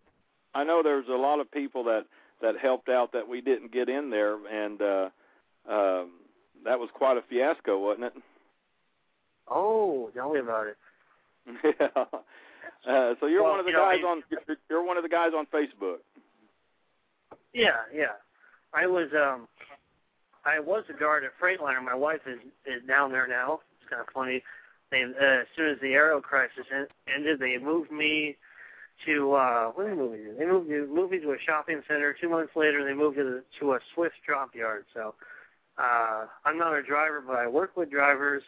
I I know there's a lot of people that that helped out that we didn't get in there, and uh, um, that was quite a fiasco, wasn't it? Oh, tell me about it. *laughs* yeah. Uh, so you're Well, one of the you know, guys I- on you're, you're one of the guys on Facebook. Yeah, yeah. I was um I was a guard at Freightliner. My wife is is down there now. It's kind of funny. They uh, as soon as the Arrow crisis en- ended, they moved me to uh what did they move me to? They moved me moved me to a shopping center. Two months later, they moved to the, to a Swift drop yard. So uh I'm not a driver, but I work with drivers,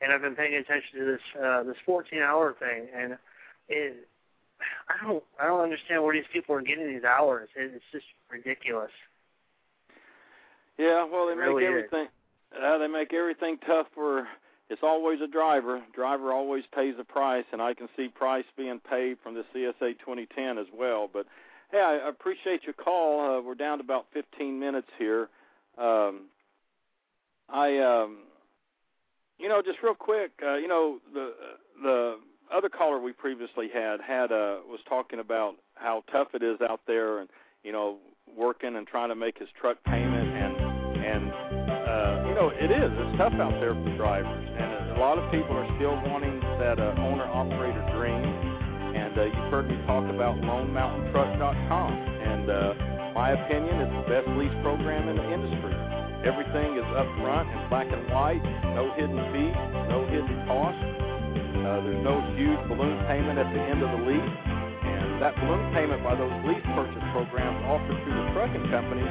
and I've been paying attention to this uh this 14 hour thing, and it. I don't I don't understand where these people are getting these hours. It, it's just ridiculous. Yeah, well, they It make really is. everything. Uh, they make everything tough for. It's always a driver. Driver always pays the price, and I can see price being paid from the CSA 2010 as well. But hey, I appreciate your call. Uh, we're down to about 15 minutes here. Um, I, um, you know, just real quick, uh, you know, the the other caller we previously had had uh, was talking about how tough it is out there, and you know, working and trying to make his truck payment, and and uh, you know, it is it's tough out there for drivers, and a lot of people are still wanting that uh, owner operator dream. And uh, you've heard me talk about LoneMountainTruck.com, and uh, my opinion, it's the best lease program in the industry. Everything is up front and black and white, no hidden fees, no hidden costs. Uh, there's no huge balloon payment at the end of the lease. And that balloon payment by those lease purchase programs offered through the trucking companies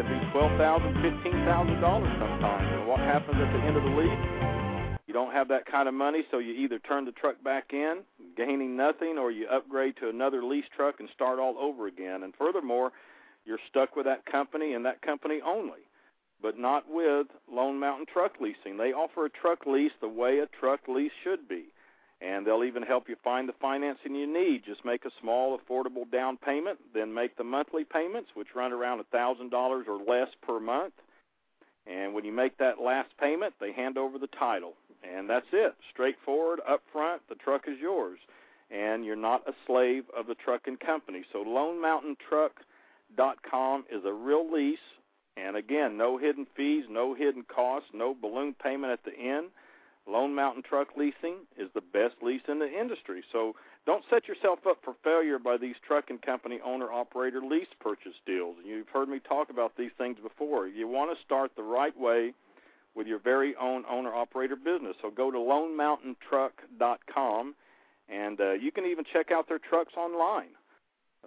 can be $12,000, $15,000 sometimes. And what happens at the end of the lease? You don't have that kind of money, so you either turn the truck back in, gaining nothing, or you upgrade to another lease truck and start all over again. And furthermore, you're stuck with that company and that company only but not with Lone Mountain Truck Leasing. They offer a truck lease the way a truck lease should be, and they'll even help you find the financing you need. Just make a small, affordable down payment, then make the monthly payments, which run around a $1,000 or less per month. And when you make that last payment, they hand over the title, and that's it. Straightforward, up front. The truck is yours, and you're not a slave of the trucking company. So LoneMountainTruck.com is a real lease, and again, no hidden fees, no hidden costs, no balloon payment at the end. Lone Mountain Truck Leasing is the best lease in the industry. So don't set yourself up for failure by these trucking company owner operator lease purchase deals. You've heard me talk about these things before. You want to start the right way with your very own owner operator business. So go to lonemountaintruck.com and uh, you can even check out their trucks online.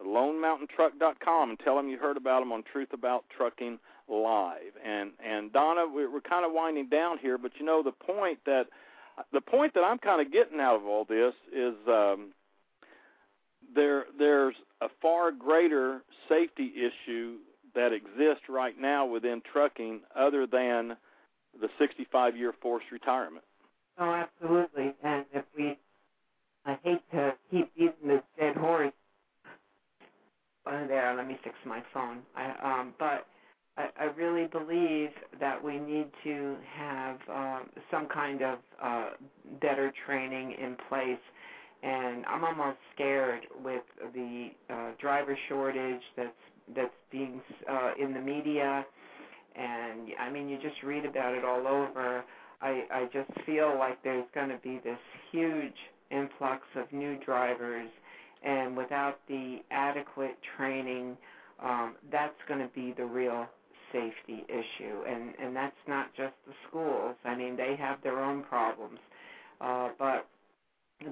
LoneMountainTruck.com and tell them you heard about them on Truth About Trucking Live. And and Donna, we're, we're kind of winding down here, but you know the point that the point that I'm kind of getting out of all this is um, there there's a far greater safety issue that exists right now within trucking other than the 65 year forced retirement. Oh, absolutely. And if we, I hate to keep beating this dead horse. Uh, there, let me fix my phone. I, um, but I, really believe that we need to have um, some kind of uh, better training in place. And I'm almost scared with the uh, driver shortage that's that's being uh, in the media, and I mean you just read about it all over. I I just feel like there's going to be this huge influx of new drivers, and without the adequate training, um, that's going to be the real safety issue, and and that's not just the schools. I mean they have their own problems, uh, but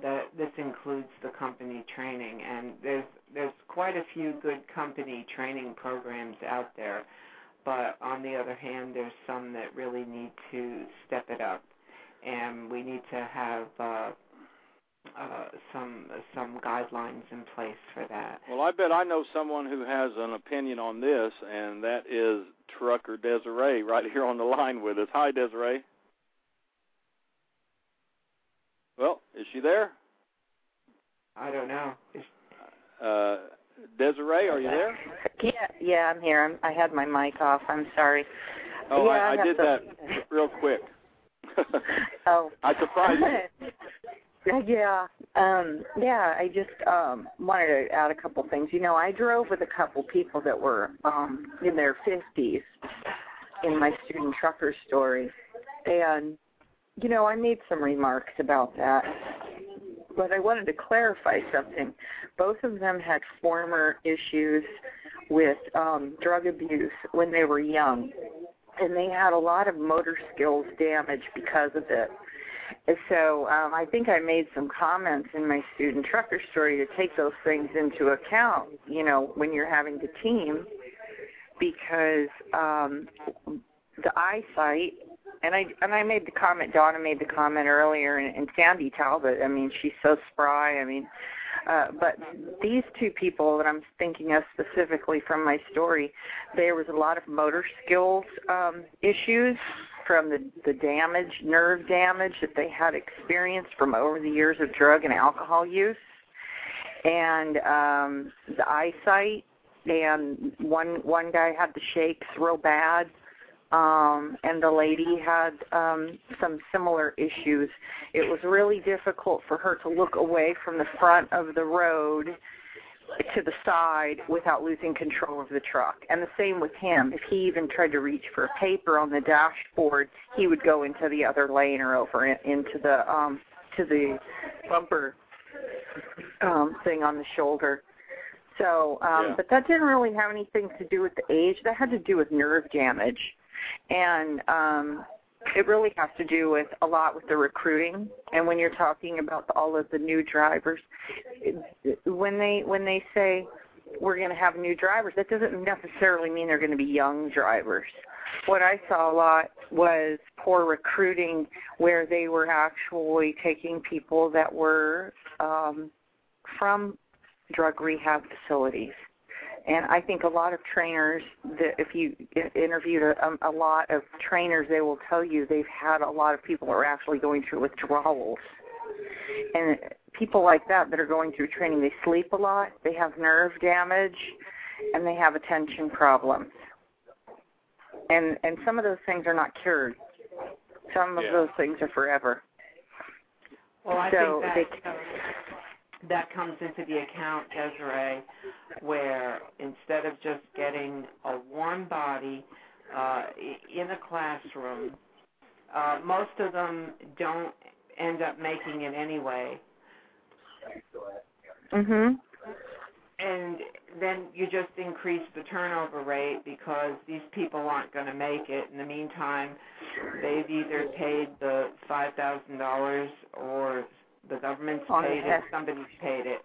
that this includes the company training. And there's there's quite a few good company training programs out there. But on the other hand there's some that really need to step it up. And we need to have uh uh, some some guidelines in place for that. Well, I bet I know someone who has an opinion on this, and that is Trucker Desiree right here on the line with us. Hi, Desiree. Well, is she there? I don't know. Uh, Desiree, are you there? Yeah, yeah, I'm here. I'm, I had my mic off. I'm sorry. Oh, yeah, I, I, I did to... that real quick. *laughs* oh, I surprised you. *laughs* Yeah, um, yeah. I just um, wanted to add a couple things. You know, I drove with a couple people that were um, in their fifties in my student trucker story, and you know, I made some remarks about that, but I wanted to clarify something. Both of them had former issues with um, drug abuse when they were young, and they had a lot of motor skills damage because of it. So um, I think I made some comments in my student trucker story to take those things into account, you know, when you're having to team, because um, the eyesight and I and I made the comment. Donna made the comment earlier, and, and Sandy Talbot. I mean, she's so spry. I mean, uh, but these two people that I'm thinking of specifically from my story, there was a lot of motor skills um, issues from the the damage, nerve damage that they had experienced from over the years of drug and alcohol use, and um, the eyesight. And one one guy had the shakes real bad um, and the lady had um, some similar issues. It was really difficult for her to look away from the front of the road to the side without losing control of the truck. And the same with him. If he even tried to reach for a paper on the dashboard, he would go into the other lane or over into the um, to the bumper um, thing on the shoulder. So, um, Yeah. but that didn't really have anything to do with the age. That had to do with nerve damage and um, it really has to do with a lot with the recruiting. And when you're talking about all of the new drivers, when they when they say we're going to have new drivers, that doesn't necessarily mean they're going to be young drivers. What I saw a lot was poor recruiting, where they were actually taking people that were um, from drug rehab facilities and I think a lot of trainers, that if you interviewed a, um, a lot of trainers, they will tell you they've had a lot of people who are actually going through withdrawals. And people like that that are going through training, they sleep a lot, they have nerve damage, and they have attention problems. and and some of those things are not cured. Some of Yeah. those things are forever. Well, I So think that comes, that comes into the account, Desiree, where instead of just getting a warm body uh, in a classroom, uh, most of them don't end up making it anyway. Mhm. And then you just increase the turnover rate because these people aren't going to make it. In the meantime, they've either paid the five thousand dollars or the government's paid it, somebody's paid it,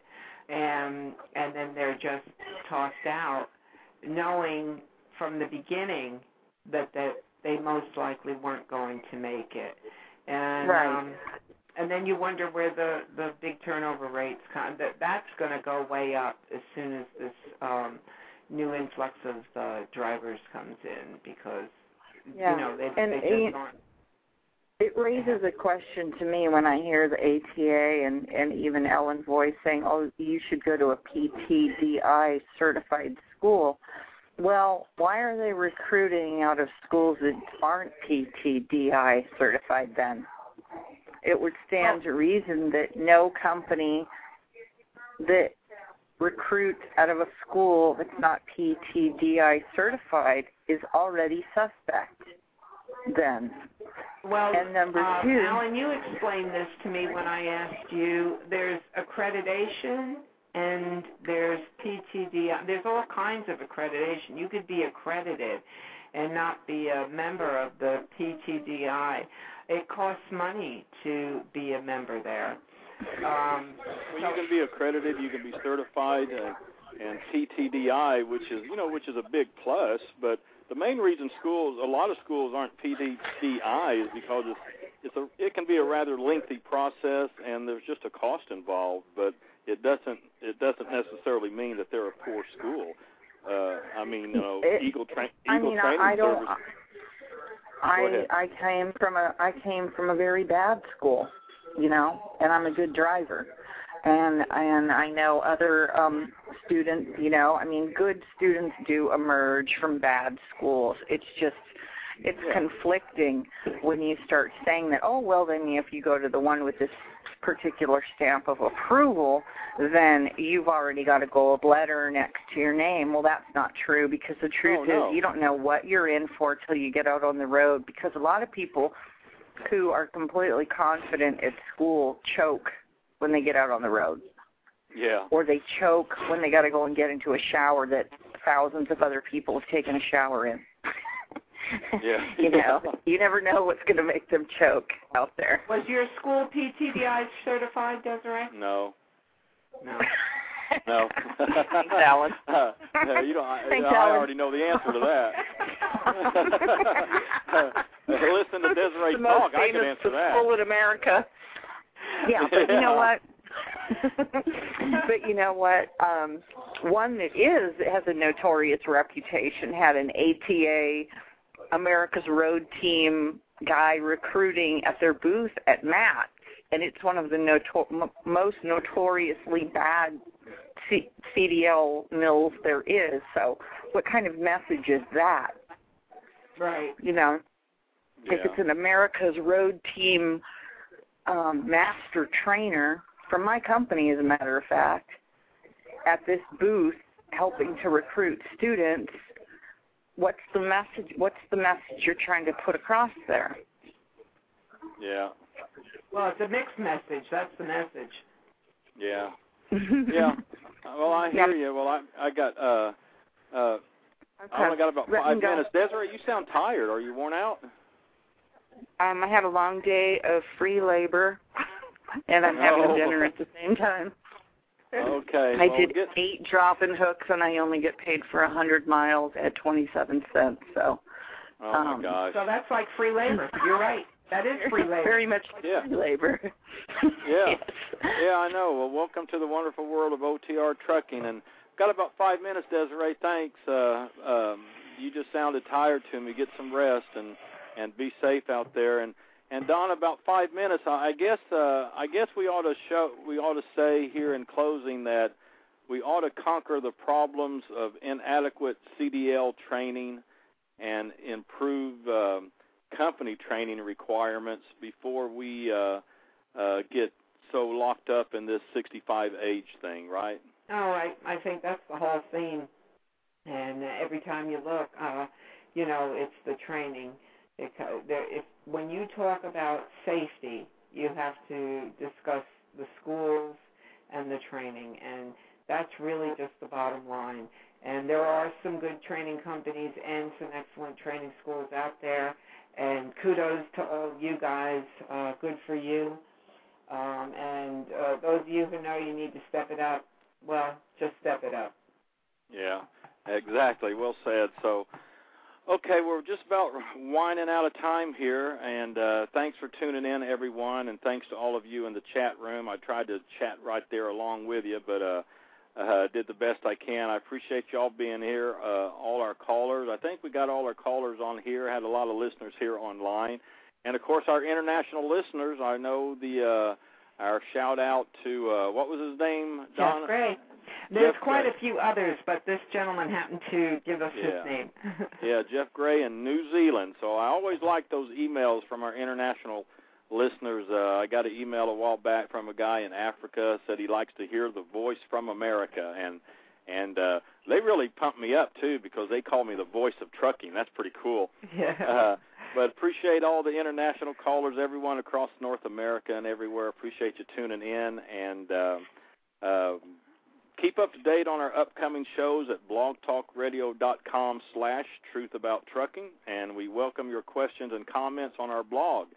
and and then they're just tossed out, knowing from the beginning that that they most likely weren't going to make it. And Right. um, and then you wonder where the the big turnover rates come. That that's going to go way up as soon as this um, new influx of uh, drivers comes in because Yeah. you know they And, they just aren't. It raises a question to me when I hear the ATA and and even Ellen's voice saying, "Oh, you should go to a PTDI certified school." Well, why are they recruiting out of schools that aren't PTDI certified then? It would stand to reason that no company that recruits out of a school that's not PTDI certified is already suspect then. Well, and number uh, two- Alan, you explained this to me when I asked you. There's accreditation and there's PTDI. There's all kinds of accreditation. You could be accredited and not be a member of the PTDI. It costs money to be a member there. Um, Well, you can be accredited, you can be certified, uh, and PTDI, which is you know which is a big plus. But the main reason schools, a lot of schools aren't PTDI is because it's it's a it can be a rather lengthy process, and there's just a cost involved. But it doesn't it doesn't necessarily mean that they're a poor school. Uh, I mean, you know, It- Eagle, tra- I Eagle mean, Training I don't. Service. I. I came from a I came from a very bad school, you know, and I'm a good driver, and and I know other um students, you know, I mean, good students do emerge from bad schools. It's just it's conflicting when you start saying that. Oh well, then if you go to the one with this particular stamp of approval, then you've already got a gold letter next to your name. Well, that's not true because the truth Oh, no. is you don't know what you're in for till you get out on the road because a lot of people who are completely confident at school choke when they get out on the road Yeah. or they choke when they got to go and get into a shower that thousands of other people have taken a shower in. *laughs* Yeah. *laughs* you know, you never know what's going to make them choke out there. was your school PTDI certified, Desiree? No. No. *laughs* No. Thanks, Alan. Uh, no, you don't. I, Thanks, I Alan. already know the answer to that. Listen to Desiree talk. I can famous answer that. school in America. Yeah, but you know what? *laughs* but you know what? Um, one that is has a notorious reputation had an ATA America's Road Team guy recruiting at their booth at MAT, and it's one of the notor- m- most notoriously bad C- CDL mills there is. So, what kind of message is that? Right. You know, if it's an America's Road Team um, master trainer from my company, as a matter of fact, at this booth helping to recruit students, what's the message? What's the message you're trying to put across there? Yeah. Well, it's a mixed message. That's the message. Yeah. *laughs* Yeah. Well, I hear you. Well, I I got uh uh Okay. I only got about Let five me go. minutes. Desiree, you sound tired. Are you worn out? Um, I had a long day of free labor, *laughs* and I'm having Oh. dinner at the same time. Okay. I well, did get, eight drop-in hooks, and I only get paid for a hundred miles at twenty-seven cents. So, Oh um, my gosh. So that's like free labor. You're right. That is free labor. very much like Yeah. free labor. *laughs* Yeah. Yes. Yeah, I know. Well, welcome to the wonderful world of OTR trucking, and got about five minutes, Desiree. Thanks. Uh, um, you just sounded tired to me. Get some rest and and be safe out there. And and Don, about five minutes. I guess uh, I guess we ought to show we ought to say here in closing that we ought to conquer the problems of inadequate CDL training and improve uh, company training requirements before we uh, uh, get so locked up in this 65 age thing, right? Oh, I I think that's the whole theme. And uh, every time you look, uh, you know, it's the training. There, if when you talk about safety, you have to discuss the schools and the training, and that's really just the bottom line. And there are some good training companies and some excellent training schools out there. And kudos to all you guys. Uh, good for you. Um, and uh, those of you who know you need to step it up, well, just step it up. Yeah, exactly. Well said. So, okay, we're just about winding out of time here, and uh, thanks for tuning in, everyone, and thanks to all of you in the chat room. I tried to chat right there along with you, but uh, uh, did the best I can. I appreciate y'all being here, uh, all our callers. I think we got all our callers on here. Had a lot of listeners here online, and of course our international listeners. I know the uh, our shout out to uh, what was his name? Jeff Don Gray. There's Jeff quite Gray. a few others, but this gentleman happened to give us Yeah. his name. *laughs* yeah, Jeff Gray in New Zealand. So I always like those emails from our international listeners. Uh, I got an email a while back from a guy in Africa said he likes to hear the voice from America, and and uh, they really pumped me up too because they call me the voice of trucking. That's pretty cool. yeah. *laughs* Uh, but appreciate all the international callers, everyone across North America and everywhere. Appreciate you tuning in and uh, uh, keep up to date on our upcoming shows at blogtalkradio.com slash truth about trucking. And we welcome your questions and comments on our blog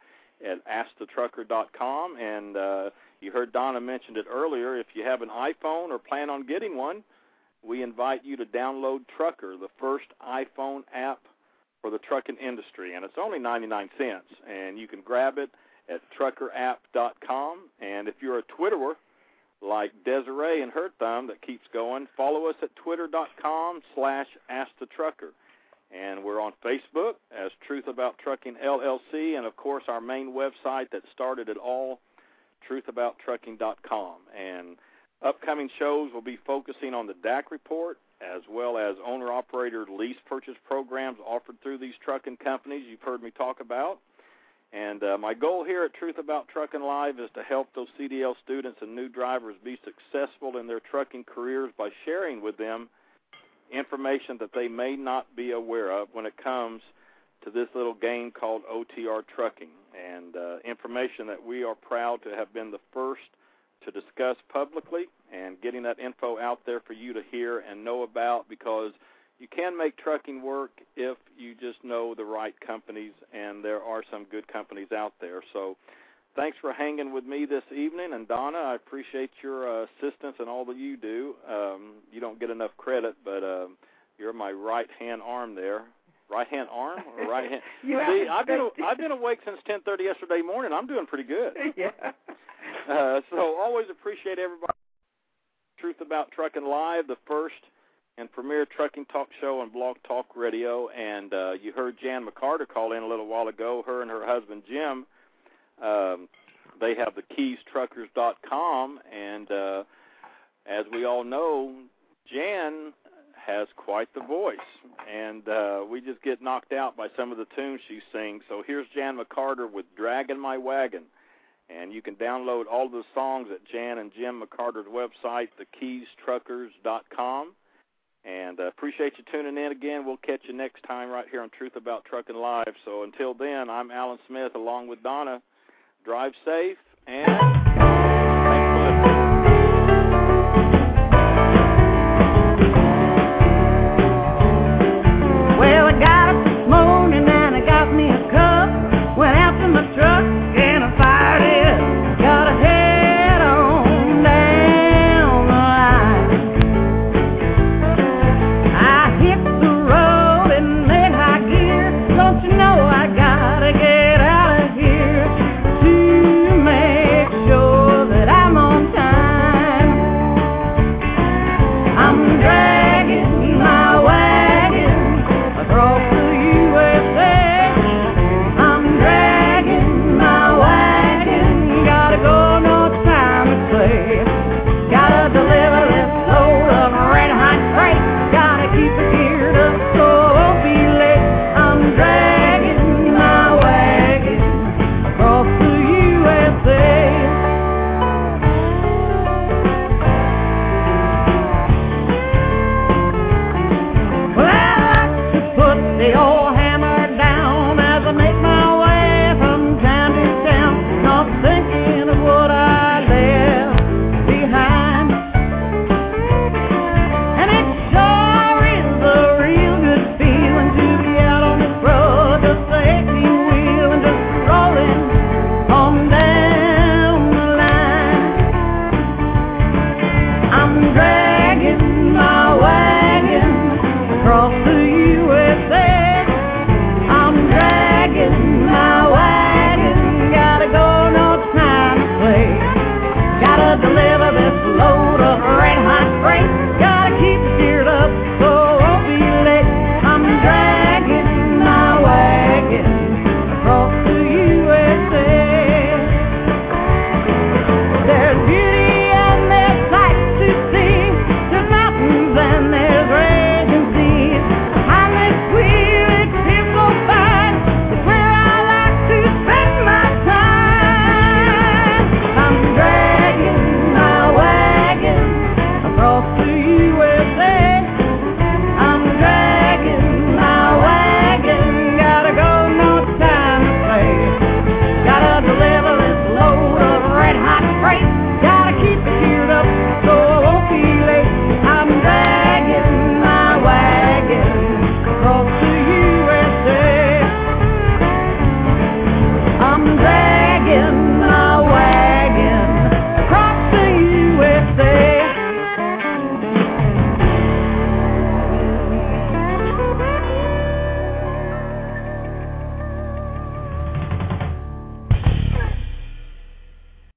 at askthetrucker.com. And uh, you heard Donna mentioned it earlier. If you have an iPhone or plan on getting one, we invite you to download Trucker, the first iPhone app for the trucking industry, and it's only 99 cents. And you can grab it at truckerapp.com. And if you're a Twitterer like Desiree and her thumb that keeps going, follow us at twitter.com slash askthetrucker. And we're on Facebook as Truth About Trucking LLC, and of course our main website that started it all, truthabouttrucking.com. And upcoming shows will be focusing on the DAC report as well as owner-operator lease purchase programs offered through these trucking companies you've heard me talk about. And uh, my goal here at Truth About Trucking Live is to help those CDL students and new drivers be successful in their trucking careers by sharing with them information that they may not be aware of when it comes to this little game called OTR trucking, and uh, information that we are proud to have been the first to discuss publicly and getting that info out there for you to hear and know about because you can make trucking work if you just know the right companies, and there are some good companies out there. So, thanks for hanging with me this evening. And Donna, I appreciate your uh, assistance and all that you do. Um, you don't get enough credit, but uh, you're my right hand arm there. Right hand arm or right hand? *laughs* You See, I've been I've been awake since 10:30 yesterday morning. I'm doing pretty good. *laughs* yeah. Uh, so always appreciate everybody. Truth About Trucking Live, the first and premier trucking talk show on Blog Talk Radio. And uh, you heard Jan McCarter call in a little while ago. Her and her husband Jim, um, they have the KeysTruckers.com, and uh, as we all know, Jan has quite the voice, and uh, we just get knocked out by some of the tunes she sings. So here's Jan McCarter with "Dragging My Wagon." And you can download all the songs at Jan and Jim McCarter's website, thekeystruckers.com. And uh, appreciate you tuning in again. We'll catch you next time right here on Truth About Trucking Live. So until then, I'm Alan Smith along with Donna. Drive safe and